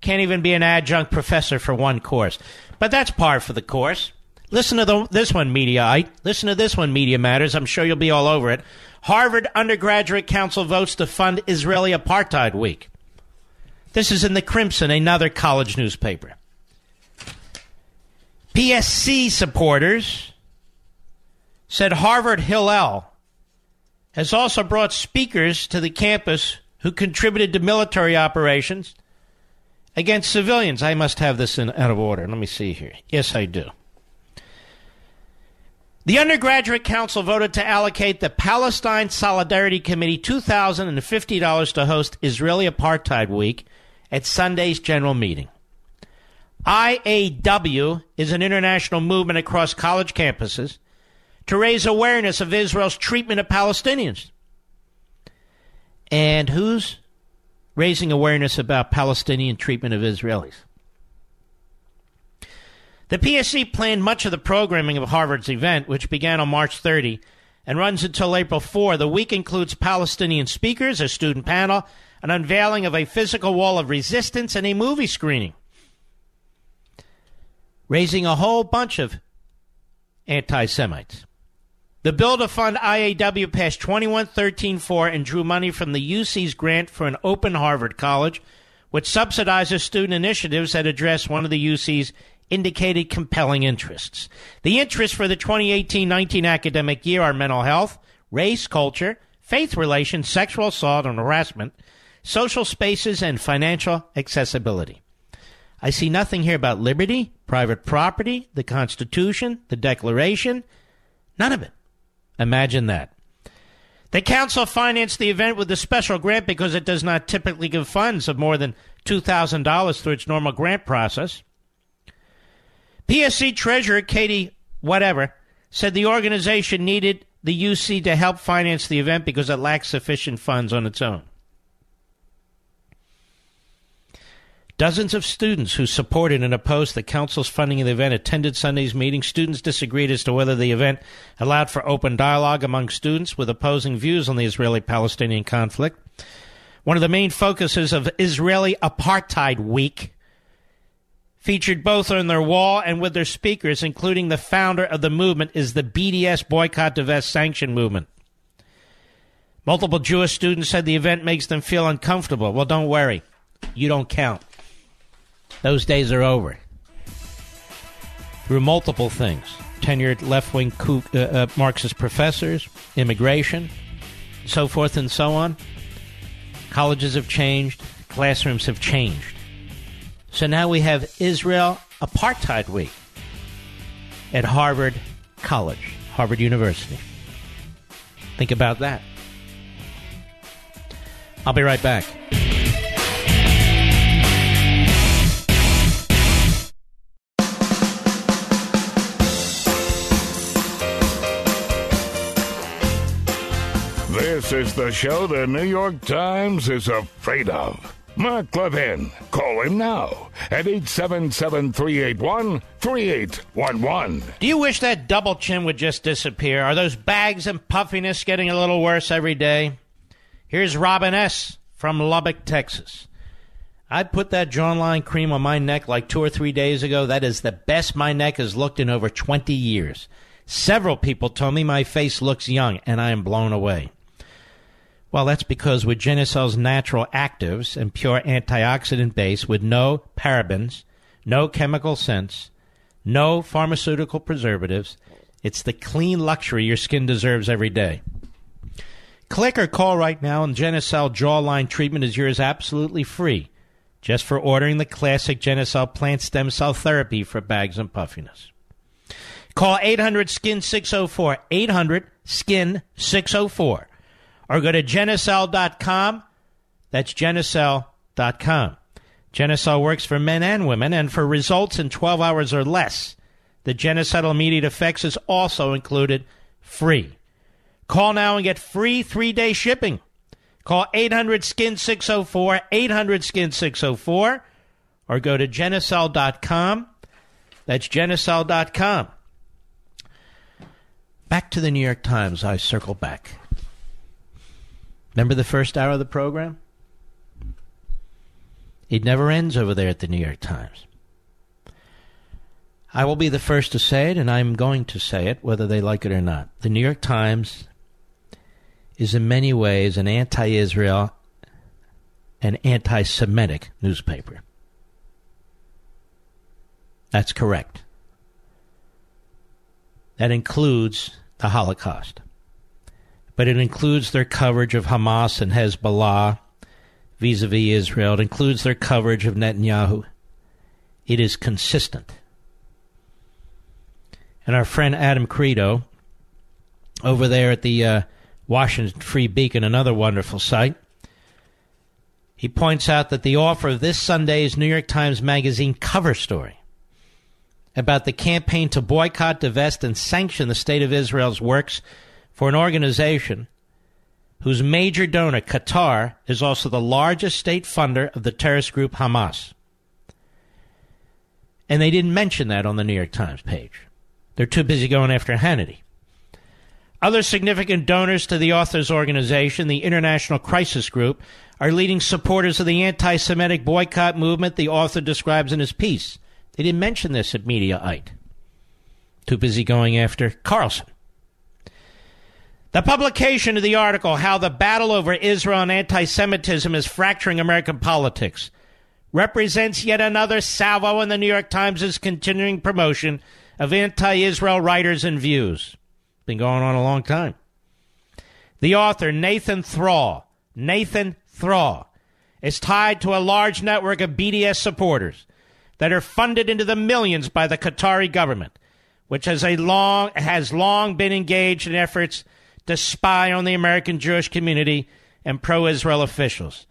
can't even be an adjunct professor for one course. But that's par for the course. Listen to the, this one, Mediaite. Listen to this one, Media Matters. I'm sure you'll be all over it. Harvard Undergraduate Council votes to fund Israeli Apartheid Week. This is in the Crimson, another college newspaper. PSC supporters said Harvard Hillel has also brought speakers to the campus who contributed to military operations against civilians. I must have this in, out of order. Let me see here. Yes, I do. The Undergraduate Council voted to allocate the Palestine Solidarity Committee $2,050 to host Israeli Apartheid Week at Sunday's general meeting. IAW is an international movement across college campuses to raise awareness of Israel's treatment of Palestinians. And who's raising awareness about Palestinian treatment of Israelis? The PSC planned much of the programming of Harvard's event, which began on March 30 and runs until April 4. The week includes Palestinian speakers, a student panel, an unveiling of a physical wall of resistance, and a movie screening. Raising a whole bunch of anti Semites. The bill to fund IAW passed 2113-4 and drew money from the UC's grant for an open Harvard college, which subsidizes student initiatives that address one of the UC's indicated compelling interests. The interests for the 2018-19 academic year are mental health, race, culture, faith relations, sexual assault and harassment, social spaces, and financial accessibility. I see nothing here about liberty, private property, the Constitution, the Declaration. None of it. Imagine that. The council financed the event with a special grant because it does not typically give funds of more than $2,000 through its normal grant process. PSC Treasurer Katie Whatever said the organization needed the UC to help finance the event because it lacks sufficient funds on its own. Dozens of students who supported and opposed the council's funding of the event attended Sunday's meeting. Students disagreed as to whether the event allowed for open dialogue among students with opposing views on the Israeli Palestinian conflict. One of the main focuses of Israeli Apartheid Week featured both on their wall and with their speakers, including the founder of the movement, is the BDS Boycott, Divest, Sanction movement. Multiple Jewish students said the event makes them feel uncomfortable. Well, don't worry. You don't count. Those days are over. Through multiple things tenured left wing uh, uh, Marxist professors, immigration, so forth and so on. Colleges have changed, classrooms have changed. So now we have Israel Apartheid Week at Harvard College, Harvard University. Think about that. I'll be right back. This is the show the New York Times is afraid of. Mark Levin. Call him now at 877 381 3811. Do you wish that double chin would just disappear? Are those bags and puffiness getting a little worse every day? Here's Robin S. from Lubbock, Texas. I put that jawline cream on my neck like two or three days ago. That is the best my neck has looked in over 20 years. Several people told me my face looks young, and I am blown away. Well, that's because with Genucel's natural actives and pure antioxidant base with no parabens, no chemical scents, no pharmaceutical preservatives, it's the clean luxury your skin deserves every day. Click or call right now, and Genucel Jawline treatment is yours absolutely free, just for ordering the classic Genucel plant stem cell therapy for bags and puffiness. Call 800 SKIN 604, 800 SKIN 604 or go to Genucel.com. That's Genucel.com. Genucel works for men and women, and for results in 12 hours or less, the Genucel immediate effects is also included free. Call now and get free three day shipping. Call 800 SKIN 604, 800 SKIN 604, or go to Genucel.com. That's Genucel.com. Back to the New York Times, I circle back. Remember the first hour of the program? It never ends over there at the New York Times. I will be the first to say it, and I'm going to say it, whether they like it or not. The New York Times is in many ways an anti Israel and anti Semitic newspaper. That's correct. That includes the Holocaust but it includes their coverage of Hamas and Hezbollah vis a vis Israel. It includes their coverage of Netanyahu. It is consistent. And our friend Adam Kredo, over there at the uh, Washington Free Beacon, another wonderful site, He points out that the offer of this Sunday's New York Times Magazine cover story about the campaign to boycott, divest, and sanction the State of Israel's works for an organization whose major donor, Qatar, is also the largest state funder of the terrorist group Hamas. And they didn't mention that on the New York Times page. They're too busy going after Hannity. Other significant donors to the author's organization, the International Crisis Group, are leading supporters of the anti Semitic boycott movement the author describes in his piece. They didn't mention this at Mediaite. Too busy going after Carlson. The publication of the article, How the Battle Over Israel and Anti Semitism is Fracturing American Politics, represents yet another salvo in the New York Times' continuing promotion of anti Israel writers and views. Been going on a long time. The author, Nathan Thrall, Nathan Thrall, is tied to a large network of BDS supporters that are funded into the millions by the Qatari government, which has a long has long been engaged in efforts to spy on the American Jewish community and pro-Israel officials.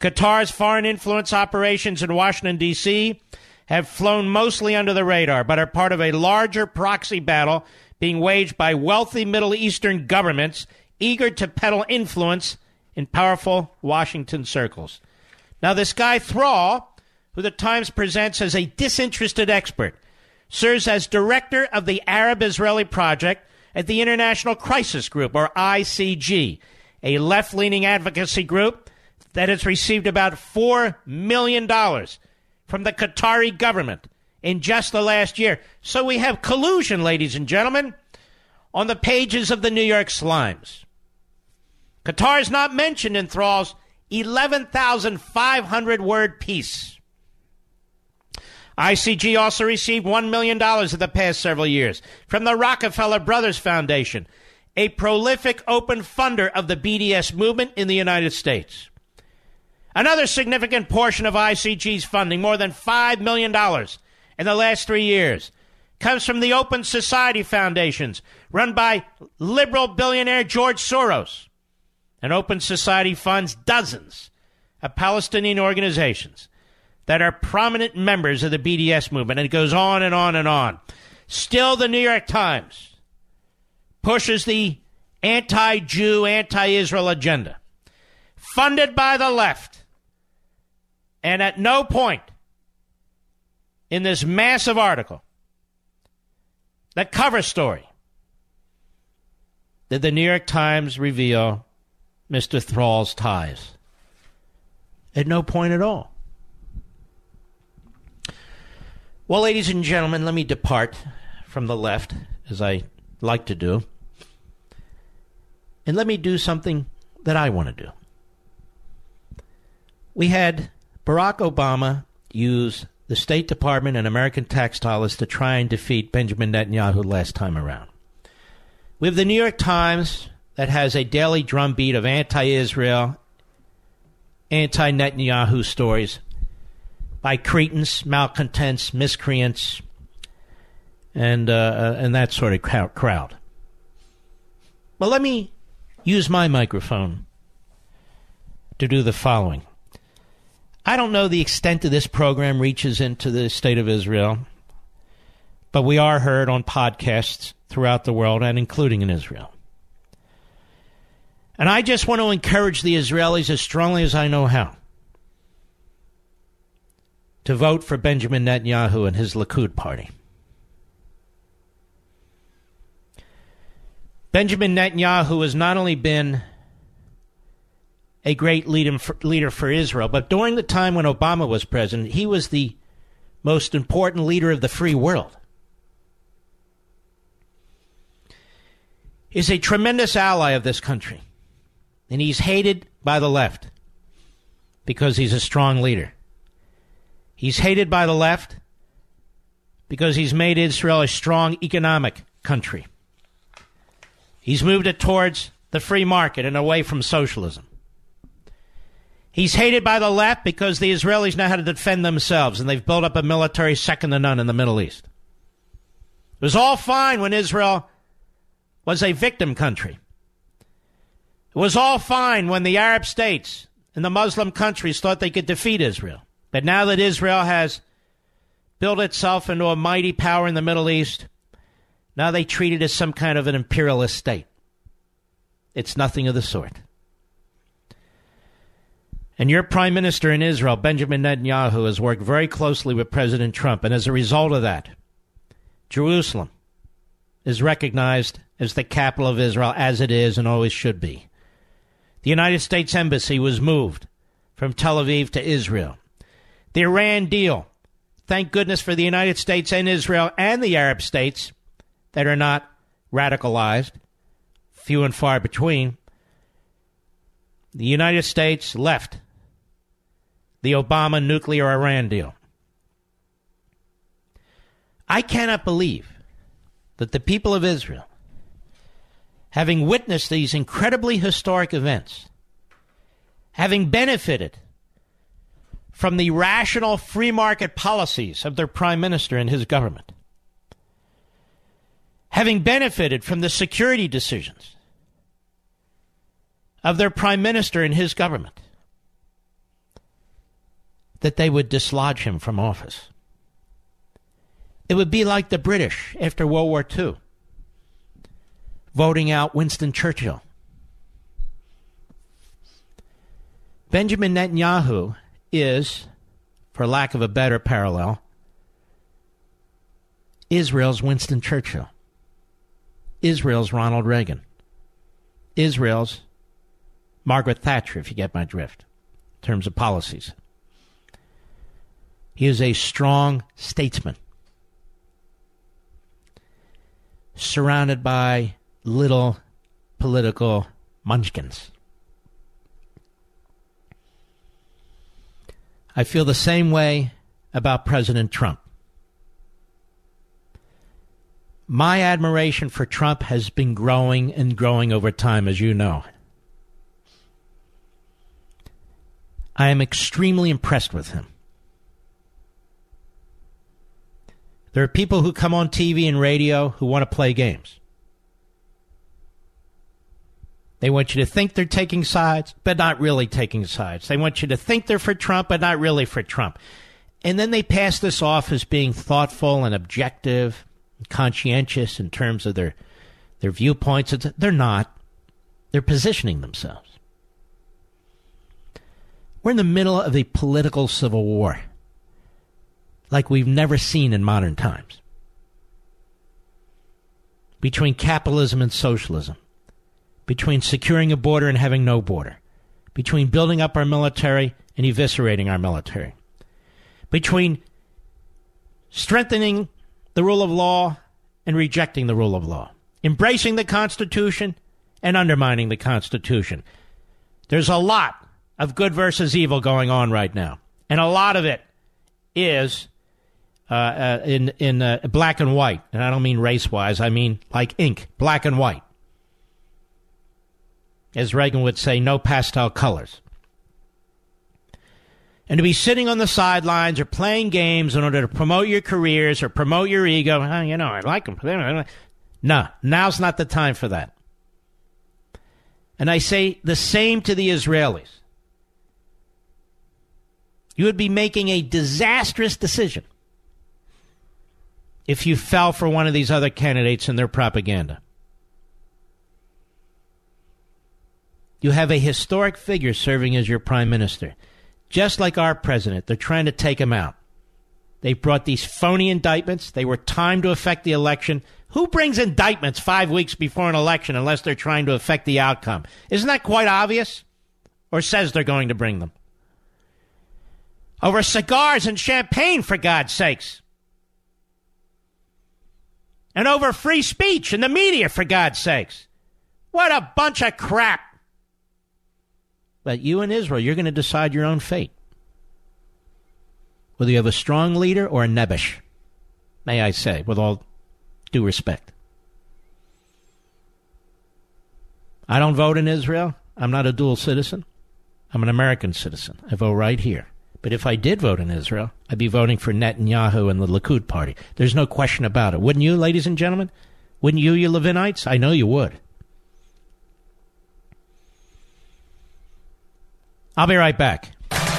Qatar's foreign influence operations in Washington D.C. have flown mostly under the radar, but are part of a larger proxy battle being waged by wealthy Middle Eastern governments eager to peddle influence in powerful Washington circles. Now, this guy Thrall who the Times presents as a disinterested expert, serves as director of the Arab Israeli Project at the International Crisis Group, or ICG, a left leaning advocacy group that has received about $4 million from the Qatari government in just the last year. So we have collusion, ladies and gentlemen, on the pages of the New York Slimes. Qatar is not mentioned in Thrall's 11,500 word piece. ICG also received $1 million in the past several years from the Rockefeller Brothers Foundation, a prolific open funder of the BDS movement in the United States. Another significant portion of ICG's funding, more than $5 million in the last three years, comes from the Open Society Foundations run by liberal billionaire George Soros. And Open Society funds dozens of Palestinian organizations that are prominent members of the BDS movement. And it goes on and on and on. Still, the New York Times pushes the anti Jew, anti Israel agenda, funded by the left. And at no point in this massive article, the cover story, did the New York Times reveal Mr. Thrall's ties. At no point at all. Well, ladies and gentlemen, let me depart from the left, as I like to do, and let me do something that I want to do. We had Barack Obama use the State Department and American tax dollars to try and defeat Benjamin Netanyahu last time around. We have the New York Times that has a daily drumbeat of anti Israel, anti Netanyahu stories by cretins, malcontents, miscreants, and uh, uh, and that sort of crowd. Well, let me use my microphone to do the following. I don't know the extent of this program reaches into the state of Israel, but we are heard on podcasts throughout the world and including in Israel. And I just want to encourage the Israelis as strongly as I know how to vote for Benjamin Netanyahu and his Likud party. Benjamin Netanyahu has not only been a great leader for, Israel, but during the time when Obama was president, he was the most important leader of the free world. He's a tremendous ally of this country, and he's hated by the left because he's a strong leader. He's hated by the left because he's made Israel a strong economic country. He's moved it towards the free market and away from socialism. He's hated by the left because the Israelis know how to defend themselves and they've built up a military second to none in the Middle East. It was all fine when Israel was a victim country. It was all fine when the Arab states and the Muslim countries thought they could defeat Israel. But now that Israel has built itself into a mighty power in the Middle East, now they treat it as some kind of an imperialist state. It's nothing of the sort. And your prime minister in Israel, Benjamin Netanyahu, has worked very closely with President Trump. And as a result of that, Jerusalem is recognized as the capital of Israel, as it is and always should be. The United States Embassy was moved from Tel Aviv to Israel. The Iran deal, thank goodness for the United States and Israel and the Arab states that are not radicalized, few and far between. The United States left the Obama nuclear Iran deal. I cannot believe that the people of Israel, having witnessed these incredibly historic events, having benefited from the rational free market policies of their prime minister and his government, having benefited from the security decisions of their prime minister and his government, that they would dislodge him from office. It would be like the British after World War II voting out Winston Churchill. Benjamin Netanyahu is, for lack of a better parallel, Israel's Winston Churchill, Israel's Ronald Reagan, Israel's Margaret Thatcher, if you get my drift, in terms of policies. He is a strong statesman, surrounded by little political munchkins. I feel the same way about President Trump. My admiration for Trump has been growing and growing over time, as you know. I am extremely impressed with him. There are people who come on TV and radio who want to play games. They want you to think they're taking sides, but not really taking sides. They want you to think they're for Trump, but not really for Trump. And then they pass this off as being thoughtful and objective, and conscientious in terms of their their viewpoints. They're not. They're positioning themselves. We're in the middle of a political civil war like we've never seen in modern times between capitalism and socialism, between securing a border and having no border, between building up our military and eviscerating our military, between strengthening the rule of law and rejecting the rule of law, embracing the Constitution and undermining the Constitution. There's a lot of good versus evil going on right now, and a lot of it is uh, uh, in in uh, black and white, and I don't mean race wise. I mean like ink, black and white. As Reagan would say, no pastel colors. And to be sitting on the sidelines or playing games in order to promote your careers or promote your ego, oh, you know, I like them. No, now's not the time for that. And I say the same to the Israelis. You would be making a disastrous decision if you fell for one of these other candidates and their propaganda. You have a historic figure serving as your prime minister. Just like our president, they're trying to take him out. They brought these phony indictments. They were timed to affect the election. Who brings indictments five weeks before an election unless they're trying to affect the outcome? Isn't that quite obvious? Or says they're going to bring them? Over cigars and champagne, for God's sakes and over free speech and the media, for God's sakes. What a bunch of crap. But you in Israel, you're going to decide your own fate. Whether you have a strong leader or a nebbish, may I say, with all due respect. I don't vote in Israel. I'm not a dual citizen. I'm an American citizen. I vote right here. But if I did vote in Israel, I'd be voting for Netanyahu and the Likud party. There's no question about it. Wouldn't you, ladies and gentlemen? Wouldn't you, you Levinites? I know you would. I'll be right back.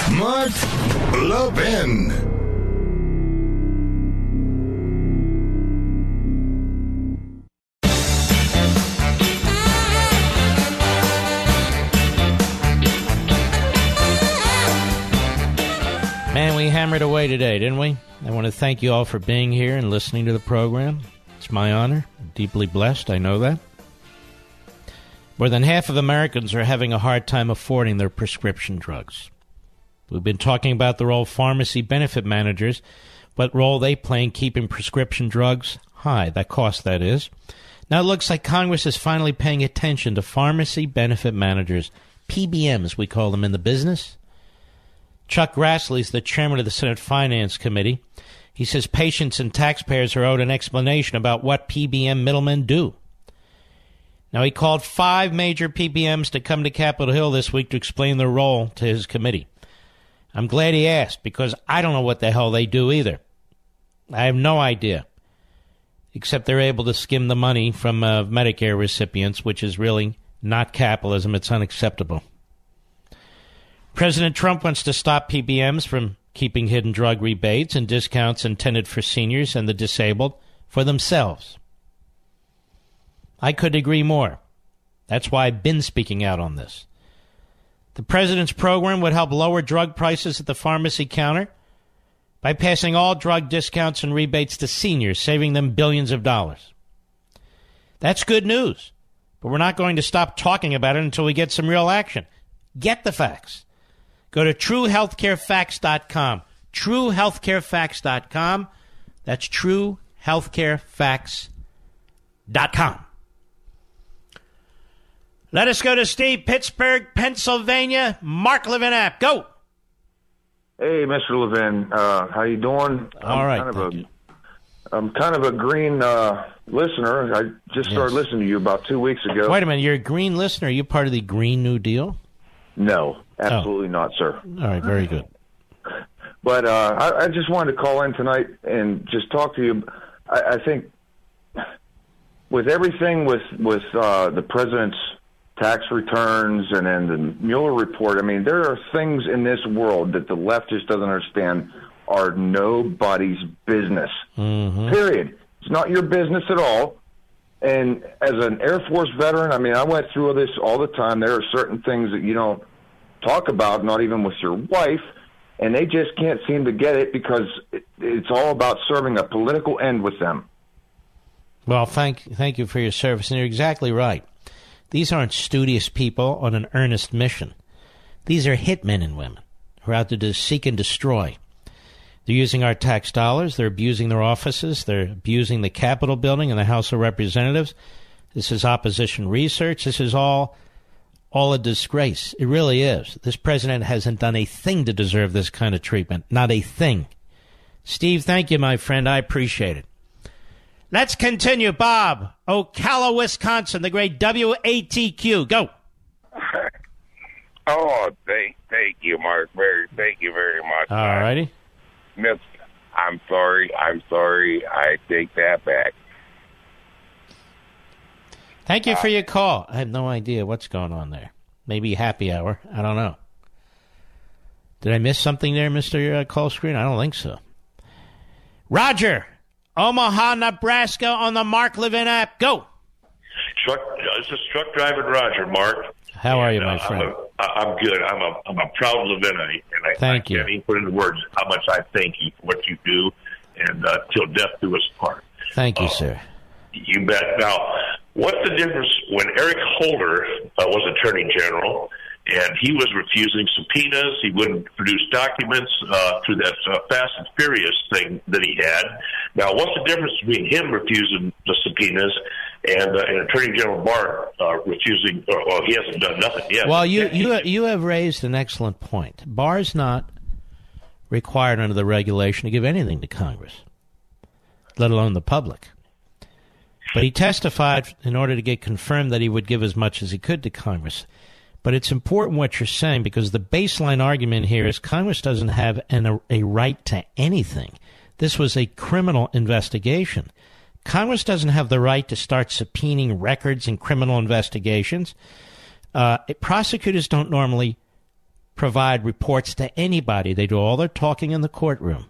Mark Levin. Man, we hammered away today, didn't we? I want to thank you all for being here and listening to the program. It's my honor. I'm deeply blessed, I know that. More than half of Americans are having a hard time affording their prescription drugs. We've been talking about the role of pharmacy benefit managers, what role they play in keeping prescription drugs high, that cost that is. Now it looks like Congress is finally paying attention to pharmacy benefit managers, PBMs, we call them in the business. Chuck Grassley is the chairman of the Senate Finance Committee. He says patients and taxpayers are owed an explanation about what PBM middlemen do. Now, he called five major PBMs to come to Capitol Hill this week to explain their role to his committee. I'm glad he asked because I don't know what the hell they do either. I have no idea. Except they're able to skim the money from uh, Medicare recipients, which is really not capitalism. It's unacceptable. President Trump wants to stop PBMs from keeping hidden drug rebates and discounts intended for seniors and the disabled for themselves. I couldn't agree more. That's why I've been speaking out on this. The president's program would help lower drug prices at the pharmacy counter by passing all drug discounts and rebates to seniors, saving them billions of dollars. That's good news, but we're not going to stop talking about it until we get some real action. Get the facts. Go to truehealthcarefacts.com. Truehealthcarefacts.com. That's truehealthcarefacts.com. Let us go to Steve, Pittsburgh, Pennsylvania. Mark Levin app. Go. Hey, Mr. Levin. Uh, how you doing? All I'm right, Kind of a, you. I'm kind of a green uh, listener. I just started listening to you about two weeks ago. Wait a minute. You're a green listener. Are you part of the Green New Deal? No, absolutely not, sir. All right, very good. But uh, I, I just wanted to call in tonight and just talk to you. I, I think with everything with with uh, the president's tax returns and then the Mueller report, I mean, there are things in this world that the left just doesn't understand are nobody's business. Mm-hmm. Period. It's not your business at all. And as an Air Force veteran, I mean, I went through this all the time. There are certain things that you don't talk about, not even with your wife, and they just can't seem to get it because it, it's all about serving a political end with them. Well, thank thank you for your service, and you're exactly right. These aren't studious people on an earnest mission. These are hitmen and women who are out to seek and destroy. They're using our tax dollars. They're abusing their offices. They're abusing the Capitol building and the House of Representatives. This is opposition research. This is all all a disgrace. It really is. This president hasn't done a thing to deserve this kind of treatment. Not a thing. Steve, thank you, my friend. I appreciate it. Let's continue. Bob, Ocala, Wisconsin, the great WATQ. Go. Oh, thank, thank you, Mark. Very, thank you very much. All righty. Miss, I'm sorry. I'm sorry. I take that back. Thank you for your call. I have no idea what's going on there. Maybe happy hour. I don't know. Did I miss something there, Mr. Uh, call screen? I don't think so. Roger, Omaha, Nebraska on the Mark Levin app. Go. Truck. uh, This is truck driving Roger, Mark. How are you, And, my uh, friend? I'm, a, I- I'm good. I'm a I'm a proud Levinite, and I, Thank I you. can't even put into words how much I thank you for what you do, and uh, till death do us part. Thank you, sir. You bet. Now, what's the difference when Eric Holder uh, was Attorney General and he was refusing subpoenas? He wouldn't produce documents uh, through that uh, Fast and Furious thing that he had. Now, what's the difference between him refusing the subpoenas and, uh, and Attorney General Barr uh, refusing? Or, well, he hasn't done nothing yet. Well, you you you have raised an excellent point. Barr's not required under the regulation to give anything to Congress, let alone the public. But he testified in order to get confirmed that he would give as much as he could to Congress. But it's important what you're saying because the baseline argument here is Congress doesn't have an, a, a right to anything. This was a criminal investigation. Congress doesn't have the right to start subpoenaing records in criminal investigations. Uh, prosecutors don't normally provide reports to anybody. They do all their talking in the courtroom.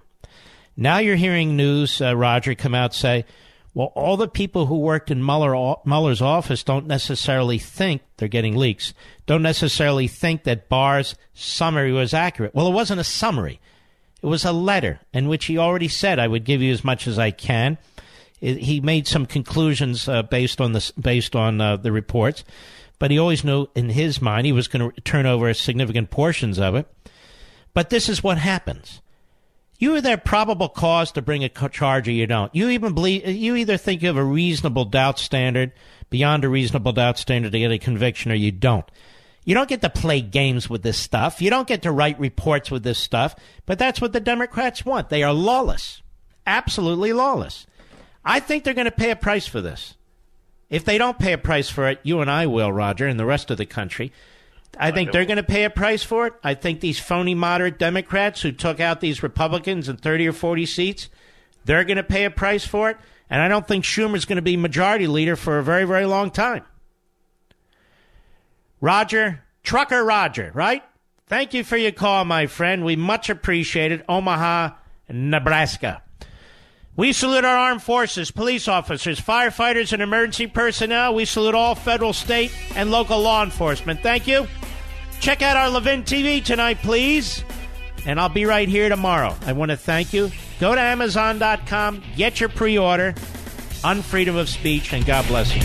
Now you're hearing news, uh, Roger, come out say, well, all the people who worked in Mueller, Mueller's office don't necessarily think they're getting leaks, don't necessarily think that Barr's summary was accurate. Well, it wasn't a summary. It was a letter in which he already said, I would give you as much as I can. He made some conclusions uh, based on, the, based on uh, the reports, but he always knew in his mind he was going to turn over significant portions of it. But this is what happens you are there probable cause to bring a charge or you don't. You even believe you either think you have a reasonable doubt standard beyond a reasonable doubt standard to get a conviction or you don't. You don't get to play games with this stuff. You don't get to write reports with this stuff, but that's what the Democrats want. They are lawless. Absolutely lawless. I think they're going to pay a price for this. If they don't pay a price for it, you and I will, Roger, and the rest of the country. I think they're going to pay a price for it. I think these phony moderate Democrats who took out these Republicans in 30 or 40 seats, they're going to pay a price for it. And I don't think Schumer's going to be majority leader for a very, very long time. Roger, Trucker Roger, right? Thank you for your call, my friend. We much appreciate it. Omaha, Nebraska. We salute our armed forces, police officers, firefighters, and emergency personnel. We salute all federal, state, and local law enforcement. Thank you. Check out our Levin TV tonight, please. And I'll be right here tomorrow. I want to thank you. Go to Amazon.com, get your pre order on freedom of speech, and God bless you.